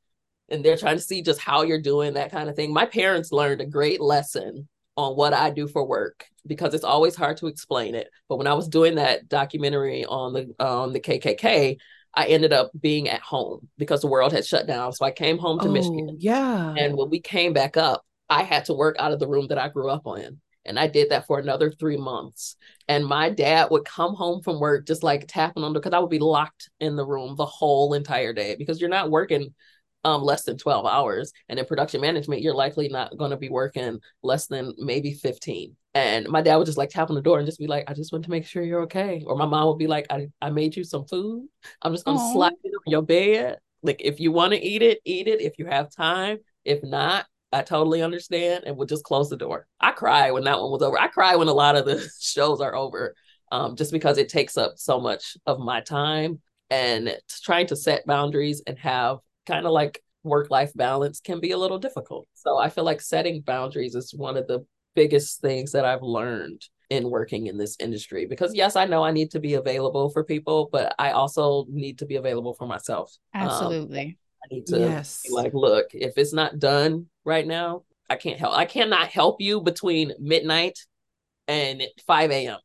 and they're trying to see just how you're doing, that kind of thing. My parents learned a great lesson on what I do for work because it's always hard to explain it. But when I was doing that documentary on the on the KKK, I ended up being at home because the world had shut down. So I came home to oh, Michigan. Yeah. And when we came back up, I had to work out of the room that I grew up in. And I did that for another three months. And my dad would come home from work just like tapping on the because I would be locked in the room the whole entire day because you're not working um less than 12 hours. And in production management, you're likely not going to be working less than maybe 15. And my dad would just like tap on the door and just be like, I just want to make sure you're okay. Or my mom would be like, I, I made you some food. I'm just gonna slap it on your bed. Like if you want to eat it, eat it if you have time. If not, I totally understand and would just close the door. I cry when that one was over. I cry when a lot of the shows are over. Um, just because it takes up so much of my time and trying to set boundaries and have kind of like work life balance can be a little difficult. So I feel like setting boundaries is one of the biggest things that I've learned in working in this industry because yes i know i need to be available for people but i also need to be available for myself um, absolutely um, i need to yes. like look if it's not done right now i can't help i cannot help you between midnight and 5 a.m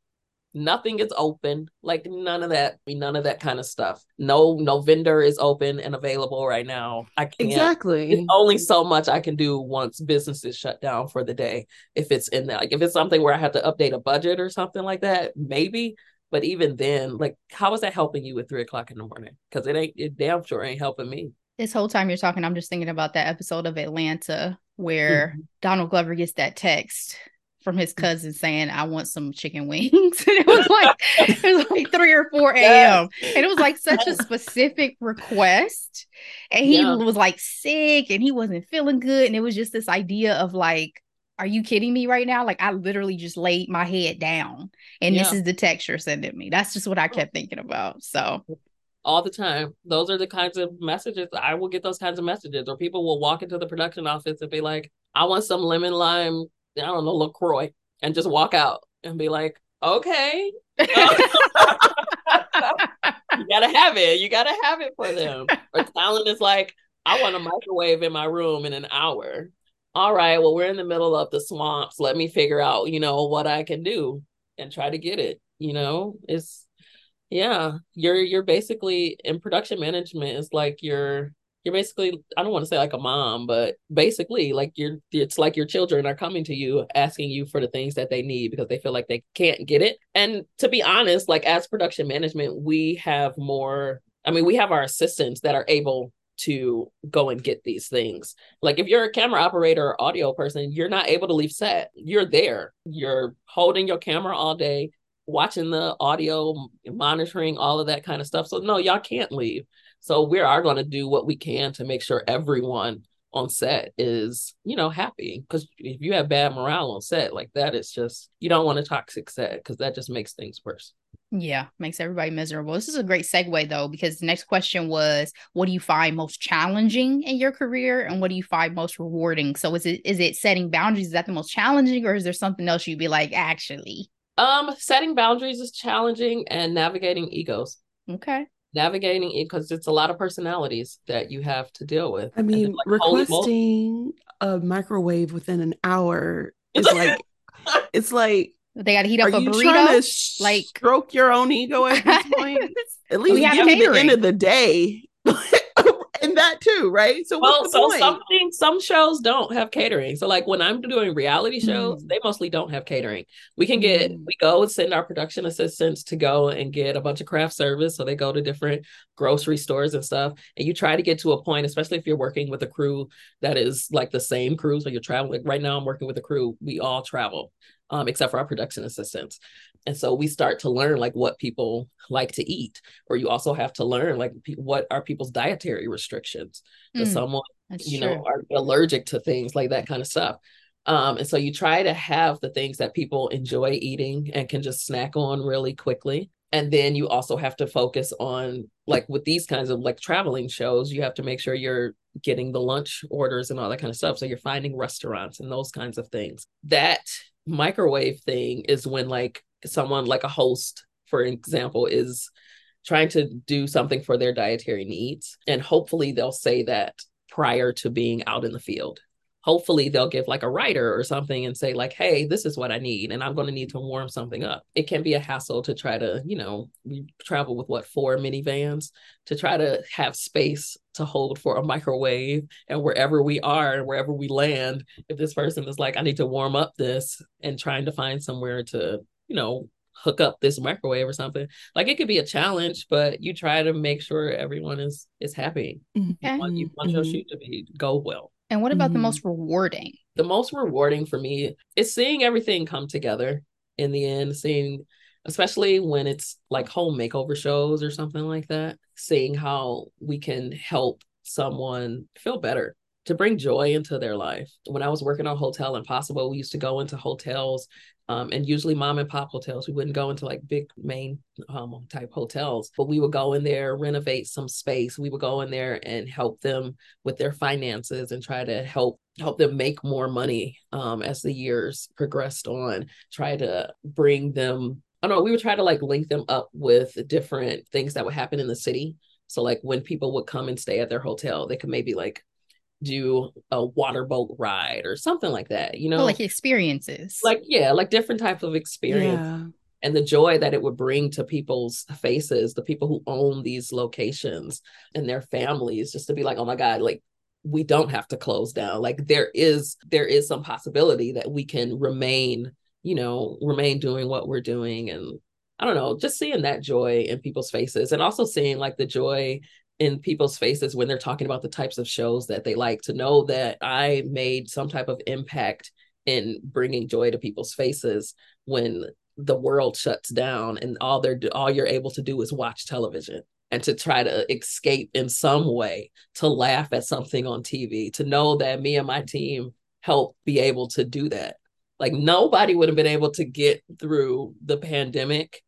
nothing is open like none of that none of that kind of stuff. No no vendor is open and available right now. I can't. Exactly. Only so much i can do once business is shut down for the day. If it's in there like if it's something where i have to update a budget or something like that maybe. But even then like how is that helping you at three o'clock in the morning? Because it ain't it damn sure ain't helping me. This whole time you're talking i'm just thinking about that episode of atlanta where mm-hmm. donald glover gets that text from his cousin saying, I want some chicken wings. and it was like it was like 3 or 4 a.m. And it was like such a specific request. And he yeah. was like sick and he wasn't feeling good. And it was just this idea of like, are you kidding me right now? Like I literally just laid my head down and yeah. this is the texture sending me. That's just what I kept thinking about. So all the time. Those are the kinds of messages I will get those kinds of messages, or people will walk into the production office and be like, I want some lemon lime I don't know, LaCroix and just walk out and be like, okay. you gotta have it. You gotta have it for them. Or talent is like, I want a microwave in my room in an hour. All right, well, we're in the middle of the swamps. Let me figure out, you know, what I can do and try to get it. You know, it's yeah, you're you're basically in production management is like you're you're basically i don't want to say like a mom but basically like you're it's like your children are coming to you asking you for the things that they need because they feel like they can't get it and to be honest like as production management we have more i mean we have our assistants that are able to go and get these things. Like if you're a camera operator or audio person, you're not able to leave set. You're there. You're holding your camera all day, watching the audio, monitoring all of that kind of stuff. So no, y'all can't leave. So we are going to do what we can to make sure everyone on set is, you know, happy. Because if you have bad morale on set, like that, it's just, you don't want a toxic set because that just makes things worse. Yeah, makes everybody miserable. This is a great segue though, because the next question was, what do you find most challenging in your career, and what do you find most rewarding? So is it is it setting boundaries? Is that the most challenging, or is there something else you'd be like, actually? Um, setting boundaries is challenging, and navigating egos. Okay navigating it because it's a lot of personalities that you have to deal with. I mean, like, requesting a microwave within an hour is like it's like they got to heat up a burrito. like stroke your own ego at this point. at least give me the end of the day. Too, right? So well, so point? something some shows don't have catering. So like when I'm doing reality shows, mm. they mostly don't have catering. We can get mm. we go and send our production assistants to go and get a bunch of craft service. So they go to different grocery stores and stuff. And you try to get to a point, especially if you're working with a crew that is like the same crew. So you're traveling. Right now, I'm working with a crew. We all travel um, except for our production assistants. And so we start to learn like what people like to eat, or you also have to learn like pe- what are people's dietary restrictions. Does mm, someone, you true. know, are allergic to things like that kind of stuff. Um, and so you try to have the things that people enjoy eating and can just snack on really quickly. and then you also have to focus on like with these kinds of like traveling shows you have to make sure you're getting the lunch orders and all that kind of stuff so you're finding restaurants and those kinds of things that microwave thing is when like someone like a host for example is trying to do something for their dietary needs and hopefully they'll say that prior to being out in the field. Hopefully they'll give like a writer or something and say like hey this is what i need and i'm going to need to warm something up. It can be a hassle to try to you know we travel with what four minivans to try to have space to hold for a microwave and wherever we are and wherever we land if this person is like i need to warm up this and trying to find somewhere to you know hook up this microwave or something like it could be a challenge but you try to make sure everyone is is happy mm-hmm. you want, you want mm-hmm. your shoot to be go well and what about mm-hmm. the most rewarding? The most rewarding for me is seeing everything come together in the end, seeing especially when it's like home makeover shows or something like that, seeing how we can help someone feel better to bring joy into their life. When I was working on Hotel Impossible, we used to go into hotels um, and usually mom and pop hotels. We wouldn't go into like big main um, type hotels, but we would go in there, renovate some space. We would go in there and help them with their finances and try to help help them make more money um, as the years progressed on. Try to bring them. I don't know. We would try to like link them up with different things that would happen in the city. So like when people would come and stay at their hotel, they could maybe like do a water boat ride or something like that you oh, know oh, like experiences like yeah like different types of experience yeah. and the joy that it would bring to people's faces the people who own these locations and their families just to be like oh my god like we don't have to close down like there is there is some possibility that we can remain you know remain doing what we're doing and I don't know, just seeing that joy in people's faces and also seeing like the joy in people's faces when they're talking about the types of shows that they like to know that I made some type of impact in bringing joy to people's faces when the world shuts down and all they're all you're able to do is watch television and to try to escape in some way to laugh at something on TV to know that me and my team help be able to do that like nobody would have been able to get through the pandemic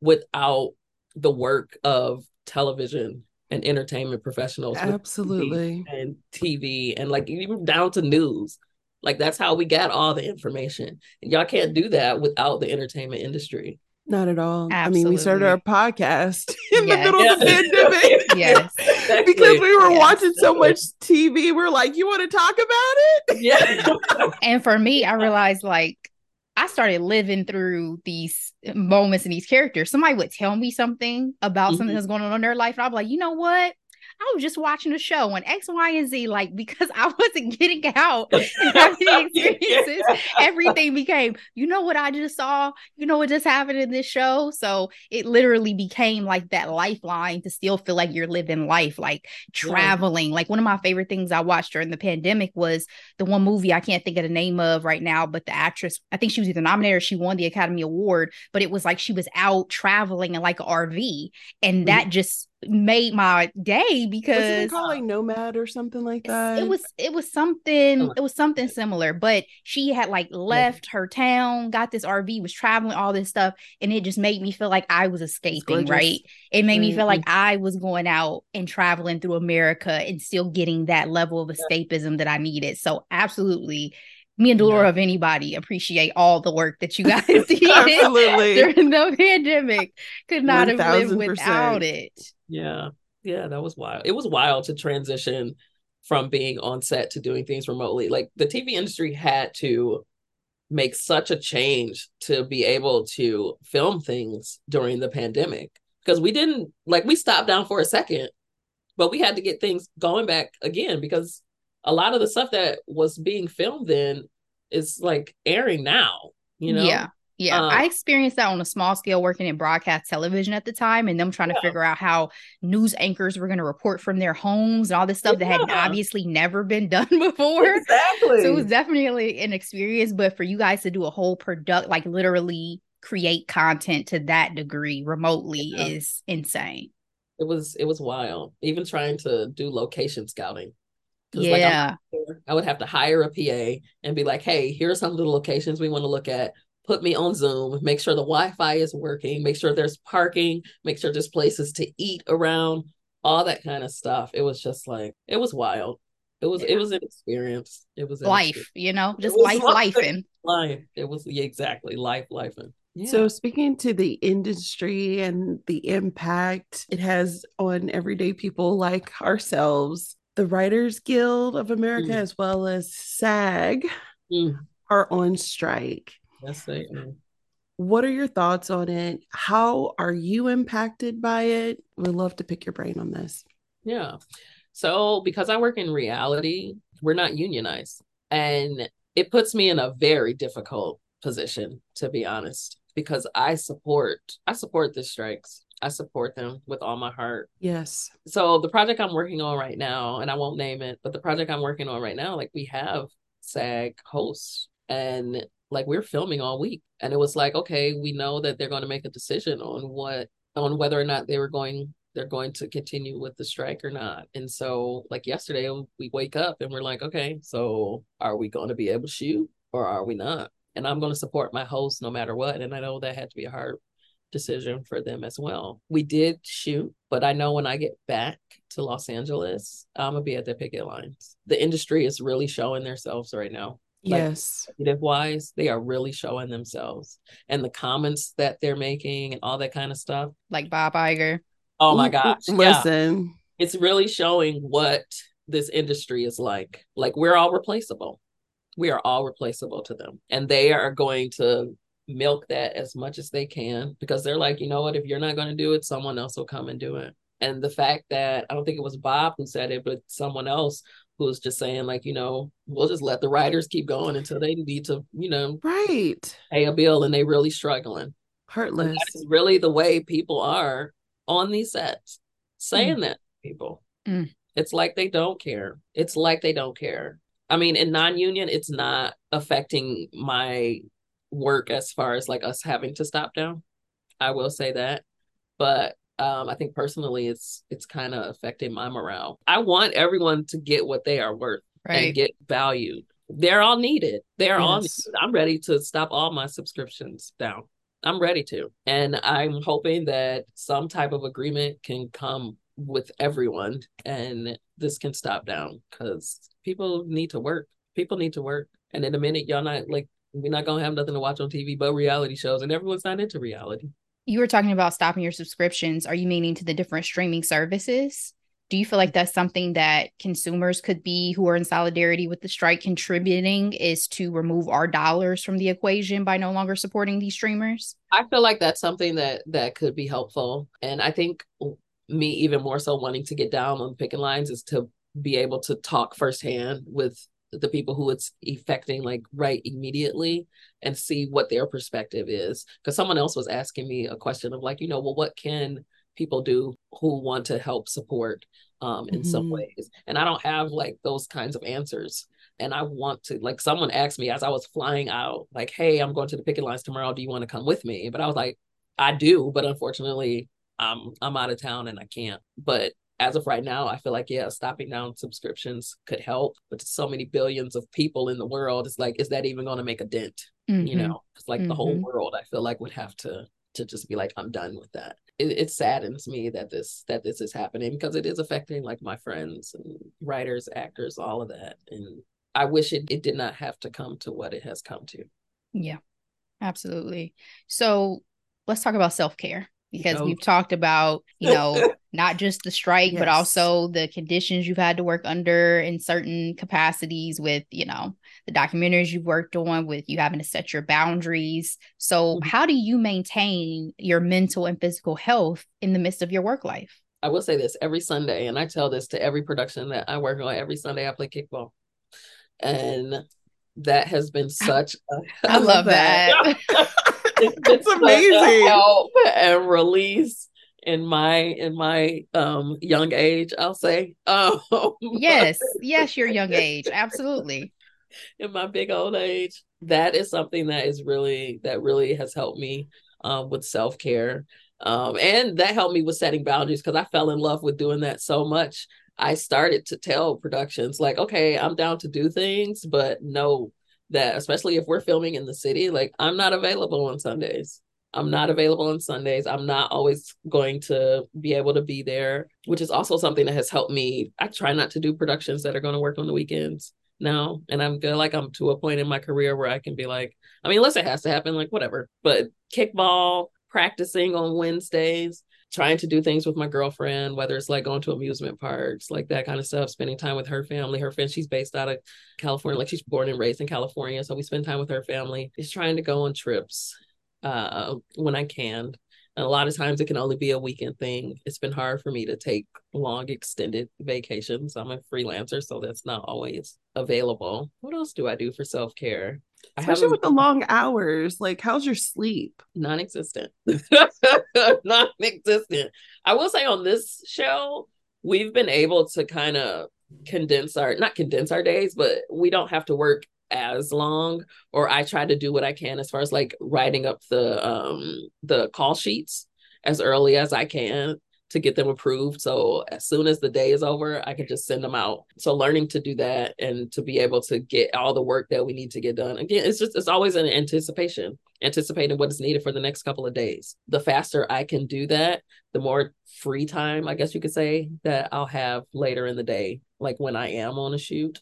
without the work of television and entertainment professionals absolutely and tv and like even down to news like that's how we got all the information and y'all can't do that without the entertainment industry not at all. Absolutely. I mean, we started our podcast in yes. the middle yeah. of the pandemic. yes. Exactly. because we were yes. watching so much TV. We're like, you want to talk about it? Yeah. and for me, I realized like I started living through these moments and these characters. Somebody would tell me something about mm-hmm. something that's going on in their life, and I'd be like, you know what? I was just watching a show on X, Y, and Z, like because I wasn't getting out and having experiences. yeah. Everything became, you know what I just saw? You know what just happened in this show? So it literally became like that lifeline to still feel like you're living life, like traveling. Yeah. Like one of my favorite things I watched during the pandemic was the one movie I can't think of the name of right now, but the actress, I think she was either nominated or she won the Academy Award, but it was like she was out traveling in like an RV. And mm-hmm. that just made my day because was called like nomad or something like that it was it was something it was something similar but she had like left her town got this rv was traveling all this stuff and it just made me feel like i was escaping right it made mm-hmm. me feel like mm-hmm. i was going out and traveling through america and still getting that level of escapism that i needed so absolutely me and Delora yeah. of anybody appreciate all the work that you guys did during the pandemic. Could not 1, have lived without it. Yeah. Yeah, that was wild. It was wild to transition from being on set to doing things remotely. Like the TV industry had to make such a change to be able to film things during the pandemic because we didn't like we stopped down for a second, but we had to get things going back again because a lot of the stuff that was being filmed then is like airing now, you know? Yeah. Yeah, um, I experienced that on a small scale working in broadcast television at the time and them trying to figure out how news anchors were going to report from their homes and all this stuff yeah. that had obviously never been done before. Exactly. So it was definitely an experience, but for you guys to do a whole product, like literally create content to that degree remotely yeah. is insane. It was it was wild. Even trying to do location scouting. Yeah. Like I would have to hire a PA and be like, hey, here are some of the locations we want to look at put me on Zoom, make sure the Wi-Fi is working, make sure there's parking, make sure there's places to eat around, all that kind of stuff. It was just like it was wild. It was yeah. it was an experience. It was life, experience. you know, just life, life, and life. It was yeah, exactly life, life, and yeah. So, speaking to the industry and the impact it has on everyday people like ourselves, the Writers Guild of America, mm. as well as SAG, mm. are on strike. Yes, they are. What are your thoughts on it? How are you impacted by it? We'd love to pick your brain on this. Yeah. So, because I work in reality, we're not unionized. And it puts me in a very difficult position, to be honest because I support I support the strikes. I support them with all my heart. Yes. So the project I'm working on right now, and I won't name it, but the project I'm working on right now, like we have SAG hosts and like we're filming all week. And it was like, okay, we know that they're going to make a decision on what on whether or not they were going they're going to continue with the strike or not. And so like yesterday um, we wake up and we're like, okay, so are we going to be able to shoot or are we not? and I'm going to support my host no matter what. And I know that had to be a hard decision for them as well. We did shoot, but I know when I get back to Los Angeles, I'm gonna be at the picket lines. The industry is really showing themselves right now. Like, yes. Executive wise, they are really showing themselves. And the comments that they're making and all that kind of stuff. Like Bob Iger. Oh my mm, mm, gosh. Listen. Yeah. It's really showing what this industry is like. Like we're all replaceable we are all replaceable to them and they are going to milk that as much as they can because they're like you know what if you're not going to do it someone else will come and do it and the fact that i don't think it was bob who said it but someone else who was just saying like you know we'll just let the writers keep going until they need to you know right. pay a bill and they really struggling. Heartless. that's really the way people are on these sets saying mm. that people. Mm. it's like they don't care. It's like they don't care. I mean, in non-union, it's not affecting my work as far as like us having to stop down. I will say that, but um, I think personally, it's it's kind of affecting my morale. I want everyone to get what they are worth right. and get valued. They're all needed. They're yes. all. Needed. I'm ready to stop all my subscriptions down. I'm ready to, and I'm hoping that some type of agreement can come with everyone, and this can stop down because people need to work. People need to work. And in a minute, y'all not like we're not gonna have nothing to watch on TV but reality shows, and everyone's not into reality. You were talking about stopping your subscriptions. Are you meaning to the different streaming services? Do you feel like that's something that consumers could be who are in solidarity with the strike contributing is to remove our dollars from the equation by no longer supporting these streamers? I feel like that's something that that could be helpful. And I think me even more so wanting to get down on picking lines is to be able to talk firsthand with the people who it's affecting like right immediately and see what their perspective is. Because someone else was asking me a question of like you know well what can people do who want to help support um in mm-hmm. some ways? And i don't have like those kinds of answers. And i want to like someone asked me as i was flying out like hey i'm going to the picket lines tomorrow. Do you want to come with me? But i was like i do but unfortunately i'm i'm out of town and i can't. But as of right now, I feel like, yeah, stopping down subscriptions could help. But so many billions of people in the world, it's like, is that even going to make a dent? Mm-hmm. You know, it's like mm-hmm. the whole mm-hmm. world, I feel like would have to to just be like, I'm done with that. It, it saddens me that this that this is happening because it is affecting like my friends and writers, actors, all of that. And I wish it, it did not have to come to what it has come to. Yeah, absolutely. So let's talk about self care because we've talked about, you know, not just the strike, yes. but also the conditions you've had to work under in certain capacities with, you know, the documentaries you've worked on, with you having to set your boundaries. So, mm-hmm. how do you maintain your mental and physical health in the midst of your work life? I will say this every Sunday, and I tell this to every production that I work on. Every Sunday, I play kickball, and that has been such. A, I love that. that. it's amazing. Help and release in my in my um young age i'll say. Um yes. Yes your young age. Absolutely. In my big old age that is something that is really that really has helped me um with self-care. Um and that helped me with setting boundaries because i fell in love with doing that so much. I started to tell productions like okay i'm down to do things but no that especially if we're filming in the city, like I'm not available on Sundays. I'm not available on Sundays. I'm not always going to be able to be there, which is also something that has helped me. I try not to do productions that are going to work on the weekends now. And I'm feel like I'm to a point in my career where I can be like, I mean, unless it has to happen, like whatever. But kickball, practicing on Wednesdays, trying to do things with my girlfriend, whether it's like going to amusement parks, like that kind of stuff, spending time with her family. Her friend, she's based out of California, like she's born and raised in California. So we spend time with her family. Just trying to go on trips uh, when I can. And a lot of times it can only be a weekend thing. It's been hard for me to take long, extended vacations. I'm a freelancer, so that's not always available. What else do I do for self care? Especially with the long hours. Like, how's your sleep? Non existent. non existent. I will say on this show, we've been able to kind of condense our, not condense our days, but we don't have to work as long or i try to do what i can as far as like writing up the um the call sheets as early as i can to get them approved. So as soon as the day is over i can just send them out. So learning to do that and to be able to get all the work that we need to get done. Again it's just it's always an anticipation anticipating what is needed for the next couple of days the faster i can do that the more free time i guess you could say that i'll have later in the day like when i am on a shoot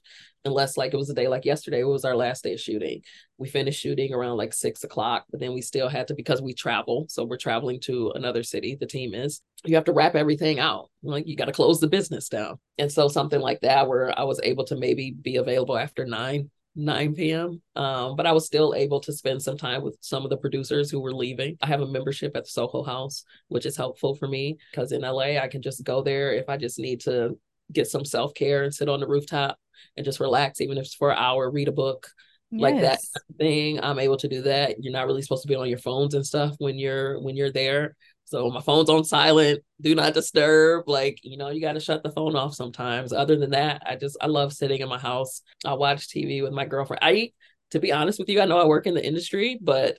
unless like it was a day like yesterday, it was our last day of shooting. We finished shooting around like six o'clock, but then we still had to because we travel. So we're traveling to another city, the team is. You have to wrap everything out. Like you got to close the business down. And so something like that where I was able to maybe be available after nine 9 p.m. Um, but I was still able to spend some time with some of the producers who were leaving. I have a membership at the Soho House, which is helpful for me because in LA, I can just go there if I just need to get some self care and sit on the rooftop and just relax, even if it's for an hour, read a book, yes. like that thing. I'm able to do that. You're not really supposed to be on your phones and stuff when you're when you're there. So my phone's on silent, do not disturb. Like, you know, you got to shut the phone off sometimes. Other than that, I just, I love sitting in my house. I watch TV with my girlfriend. I, to be honest with you, I know I work in the industry, but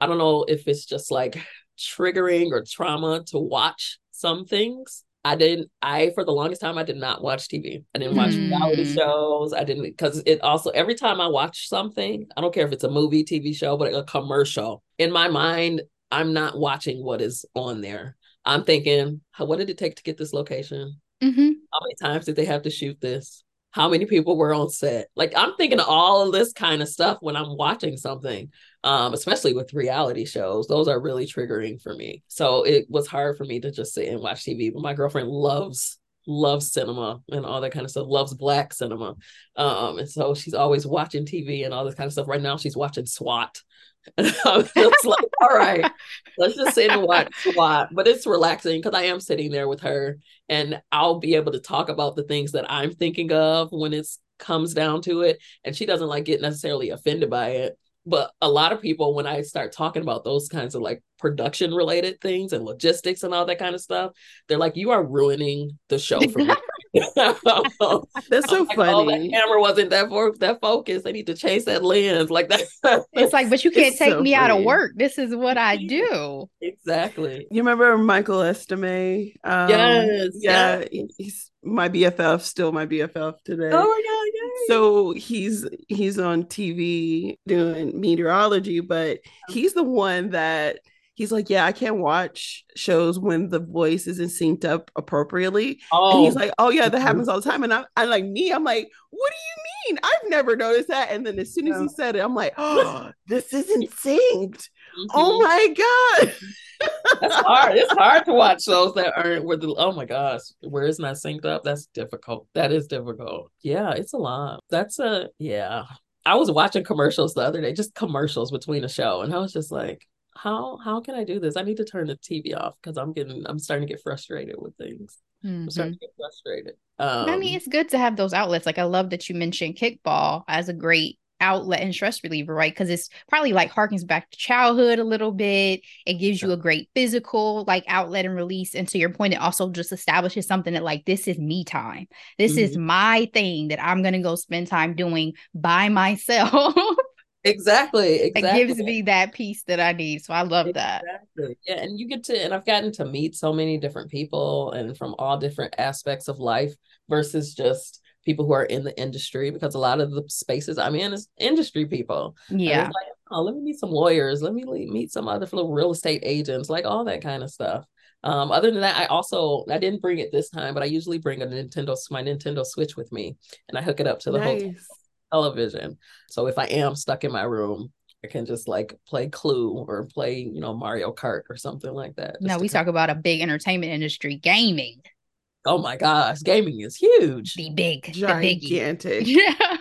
I don't know if it's just like triggering or trauma to watch some things. I didn't. I for the longest time I did not watch TV. I didn't watch mm. reality shows. I didn't because it also every time I watch something, I don't care if it's a movie, TV show, but a commercial. In my mind, I'm not watching what is on there. I'm thinking, what did it take to get this location? Mm-hmm. How many times did they have to shoot this? how many people were on set. Like I'm thinking of all of this kind of stuff when I'm watching something, um, especially with reality shows. Those are really triggering for me. So it was hard for me to just sit and watch TV. But my girlfriend loves loves cinema and all that kind of stuff, loves black cinema. Um, and so she's always watching TV and all this kind of stuff. Right now she's watching SWAT. I'm like, all right, let's just sit and watch SWAT. But it's relaxing because I am sitting there with her and I'll be able to talk about the things that I'm thinking of when it comes down to it. And she doesn't like get necessarily offended by it. But a lot of people, when I start talking about those kinds of like production related things and logistics and all that kind of stuff, they're like, you are ruining the show for me. That's so like, funny. Oh, that camera wasn't that for that focus. They need to change that lens. Like that. it's like, but you can't take so me funny. out of work. This is what I do. Exactly. You remember Michael Estime? Um, yes. Yeah. Yes. He's my BFF, still my BFF today. Oh my god! Yay. So he's he's on TV doing meteorology, but he's the one that he's like, yeah, I can't watch shows when the voice isn't synced up appropriately. Oh. And he's oh. like, oh yeah, that mm-hmm. happens all the time. And I'm, I'm like me, I'm like, what do you mean? I've never noticed that. And then as soon as he oh. said it, I'm like, oh, this isn't synced. Mm-hmm. Oh my god. That's hard. It's hard to watch those that aren't where the oh my gosh, where it's not synced up. That's difficult. That is difficult. Yeah, it's a lot. That's a yeah. I was watching commercials the other day, just commercials between a show, and I was just like, how how can I do this? I need to turn the TV off because I'm getting I'm starting to get frustrated with things. Mm-hmm. I'm starting to get frustrated. Um, I mean, um, it's good to have those outlets. Like I love that you mentioned kickball as a great outlet and stress reliever, right? Because it's probably like harkens back to childhood a little bit. It gives you a great physical like outlet and release. And to your point, it also just establishes something that like this is me time. This mm-hmm. is my thing that I'm gonna go spend time doing by myself. Exactly. Exactly. It gives me that peace that I need. So I love exactly. that. Yeah. And you get to, and I've gotten to meet so many different people and from all different aspects of life versus just people who are in the industry because a lot of the spaces I'm in is industry people. Yeah. Like, oh, let me meet some lawyers. Let me meet some other real estate agents, like all that kind of stuff. Um, other than that, I also I didn't bring it this time, but I usually bring a Nintendo my Nintendo Switch with me, and I hook it up to the nice. whole television. So if I am stuck in my room, I can just like play Clue or play you know Mario Kart or something like that. No, we talk about a big entertainment industry, gaming. Oh my gosh, gaming is huge. The big, gigantic, yeah,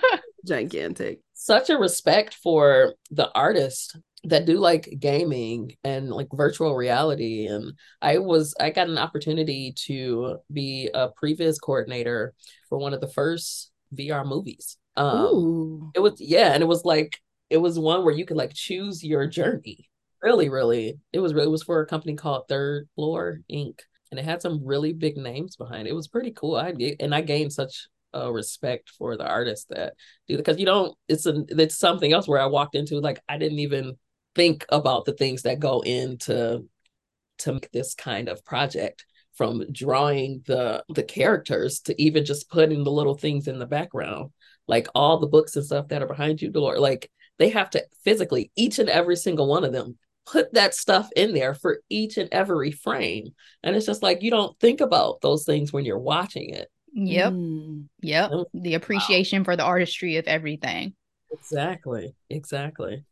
gigantic. Such a respect for the artist that do like gaming and like virtual reality. And i was i got an opportunity to be a previs coordinator for one of the first vr movies. Um Ooh. it was yeah and it was like it was one where you could like choose your journey. Really really. It was it was for a company called third floor inc and it had some really big names behind it. It was pretty cool. I and i gained such uh, respect for the artists that do because you don't it's a it's something else where I walked into like I didn't even think about the things that go into to make this kind of project from drawing the the characters to even just putting the little things in the background like all the books and stuff that are behind you door like they have to physically each and every single one of them put that stuff in there for each and every frame and it's just like you don't think about those things when you're watching it yep mm. yep the appreciation wow. for the artistry of everything exactly exactly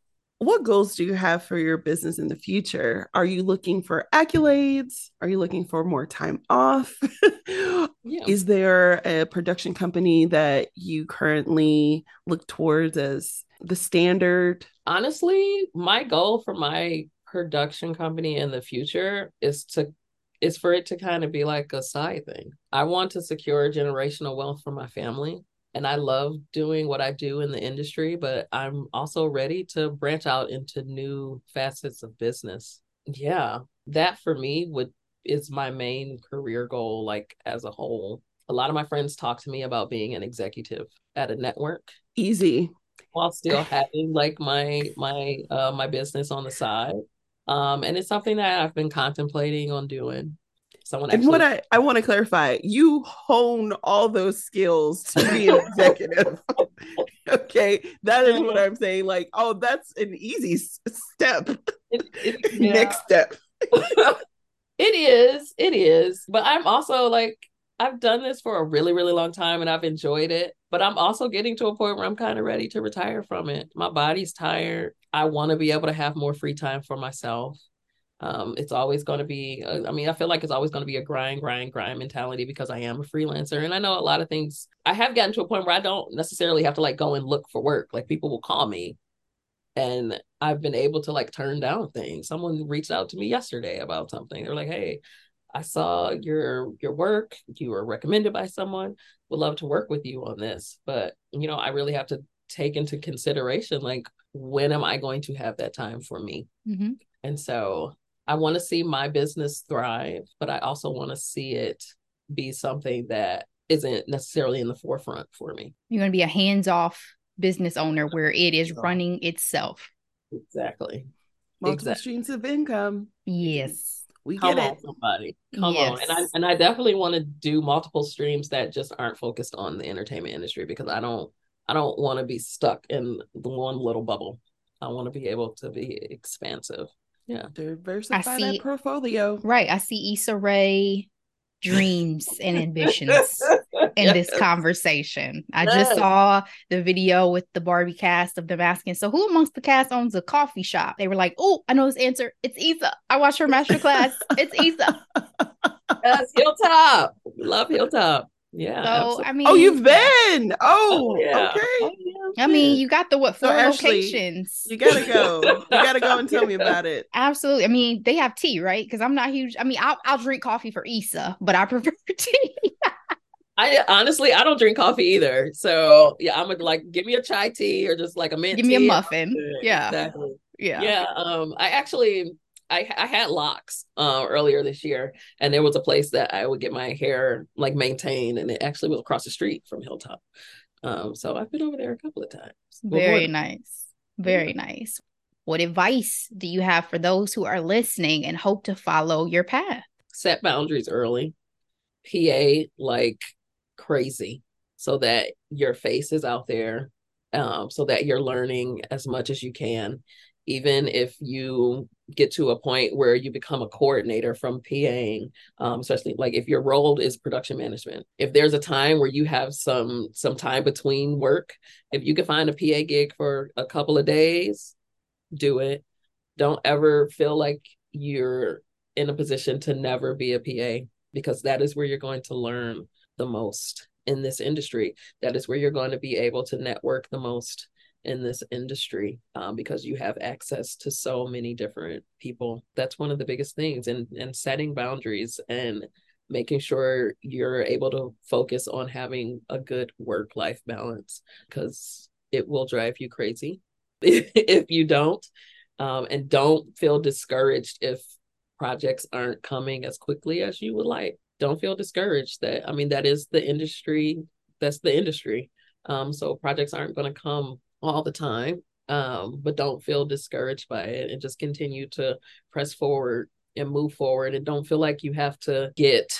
what goals do you have for your business in the future? Are you looking for accolades? Are you looking for more time off? yeah. Is there a production company that you currently look towards as the standard? Honestly, my goal for my production company in the future is to is for it to kind of be like a side thing. I want to secure generational wealth for my family and I love doing what I do in the industry, but I'm also ready to branch out into new facets of business. Yeah, that for me would is my main career goal like as a whole. A lot of my friends talk to me about being an executive at a network. Easy. While still having like my my uh my business on the side. Um and it's something that I've been contemplating on doing. Someone actually- and what I, I want to clarify, you hone all those skills to be an executive. okay, that is what I'm saying. Like, oh, that's an easy step. It, it, yeah. Next step. it is, it is. But I'm also like, I've done this for a really, really long time and I've enjoyed it. But I'm also getting to a point where I'm kind of ready to retire from it. My body's tired. I want to be able to have more free time for myself. Um, it's always going to be, uh, I mean, I feel like it's always going to be a grind, grind, grind mentality because I am a freelancer. And I know a lot of things, I have gotten to a point where I don't necessarily have to like go and look for work. Like people will call me and I've been able to like turn down things. Someone reached out to me yesterday about something. They're like, hey, I saw your your work. You were recommended by someone. Would love to work with you on this. But you know, I really have to take into consideration like when am I going to have that time for me? Mm-hmm. And so I want to see my business thrive, but I also want to see it be something that isn't necessarily in the forefront for me. You're going to be a hands off business owner where it is running itself. Exactly. Multiple exactly. streams of income. Yes. We Come get on, it. somebody. Come yes. on. And I and I definitely want to do multiple streams that just aren't focused on the entertainment industry because I don't I don't want to be stuck in the one little bubble. I want to be able to be expansive. Yeah. Diversify I see, that portfolio. Right. I see Issa Rae dreams and ambitions in this conversation. I just saw the video with the Barbie cast of them asking, so who amongst the cast owns a coffee shop? They were like, oh, I know this answer. It's Issa. I watched her master class. it's Issa. Yes, Hilltop. Love Hilltop. Yeah. So absolutely. I mean, oh, you've been. Oh, yeah. okay. Oh, yeah, I mean, you got the what four so locations? You gotta go. You gotta go and tell me about it. Absolutely. I mean, they have tea, right? Because I'm not huge. I mean, I'll, I'll drink coffee for Issa, but I prefer tea. I honestly, I don't drink coffee either. So yeah, I'm gonna like give me a chai tea or just like a mint. Give me a muffin. Yeah. Exactly. Yeah. Yeah. Um, I actually I, I had locks uh, earlier this year, and there was a place that I would get my hair like maintained, and it actually was across the street from Hilltop. Um, so I've been over there a couple of times. Very nice. Very yeah. nice. What advice do you have for those who are listening and hope to follow your path? Set boundaries early. PA like crazy. so that your face is out there um, so that you're learning as much as you can even if you get to a point where you become a coordinator from PAing, um, especially like if your role is production management. If there's a time where you have some some time between work, if you can find a PA gig for a couple of days, do it. Don't ever feel like you're in a position to never be a PA because that is where you're going to learn the most in this industry. That is where you're going to be able to network the most in this industry um, because you have access to so many different people. That's one of the biggest things, and and setting boundaries and making sure you're able to focus on having a good work life balance because it will drive you crazy if you don't. Um, and don't feel discouraged if projects aren't coming as quickly as you would like. Don't feel discouraged that, I mean, that is the industry. That's the industry. Um, so projects aren't going to come all the time. Um, but don't feel discouraged by it and just continue to press forward and move forward and don't feel like you have to get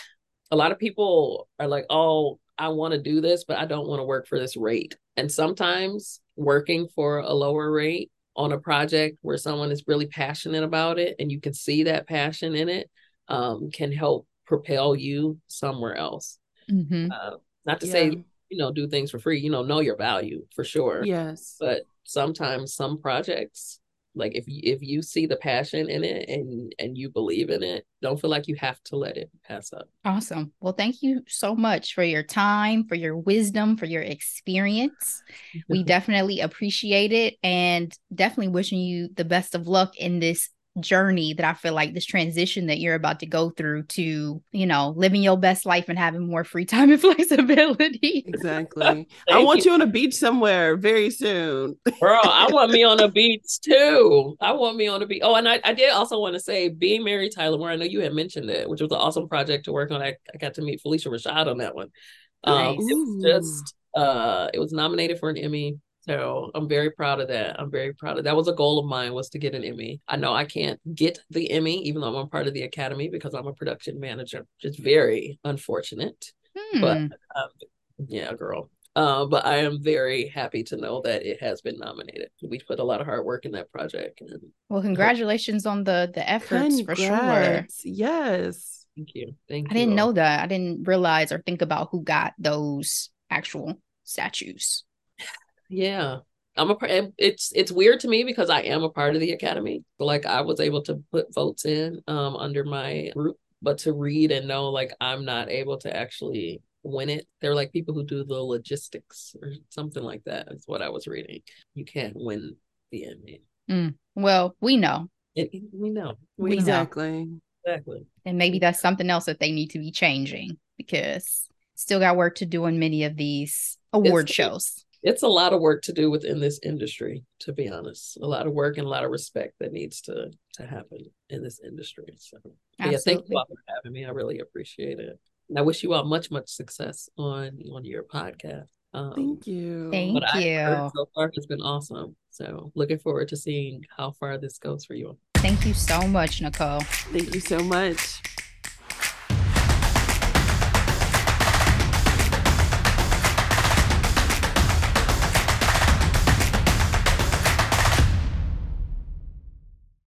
a lot of people are like, oh, I want to do this, but I don't want to work for this rate. And sometimes working for a lower rate on a project where someone is really passionate about it and you can see that passion in it um, can help propel you somewhere else. Mm-hmm. Uh, not to yeah. say you know do things for free you know know your value for sure. Yes. But sometimes some projects like if you if you see the passion in it and and you believe in it don't feel like you have to let it pass up. Awesome. Well thank you so much for your time for your wisdom for your experience. We definitely appreciate it and definitely wishing you the best of luck in this journey that I feel like this transition that you're about to go through to, you know, living your best life and having more free time and flexibility. Exactly. I want you. you on a beach somewhere very soon. Bro, I want me on a beach too. I want me on a beach. Oh, and I, I did also want to say being Mary Tyler Moore, I know you had mentioned it, which was an awesome project to work on. I, I got to meet Phylicia Rashad on that one. Um, nice. it was just uh it was nominated for an Emmy so I'm very proud of that. I'm very proud of that. Was a goal of mine was to get an Emmy. I know I can't get the Emmy, even though I'm a part of the Academy because I'm a production manager, which is very unfortunate. Hmm. But um, yeah, girl. Uh, but I am very happy to know that it has been nominated. We put a lot of hard work in that project. And well, congratulations on the the efforts Congrats. for sure. Yes. Thank you. Thank I you. I didn't know that. I didn't realize or think about who got those actual statues. Yeah. I'm a it's it's weird to me because I am a part of the academy. Like I was able to put votes in um under my group, but to read and know like I'm not able to actually win it. They're like people who do the logistics or something like that. Is what I was reading. You can't win the Emmy. Mm, well, we know. It, we know. We exactly. Know. Exactly. And maybe that's something else that they need to be changing because still got work to do in many of these award it's, shows it's a lot of work to do within this industry to be honest. A lot of work and a lot of respect that needs to to happen in this industry so. Yeah thank you all for having me. I really appreciate it. And i wish you all much much success on on your podcast. Um, thank you. thank you. so far it's been awesome. So looking forward to seeing how far this goes for you thank you so much nicole. Thank you so much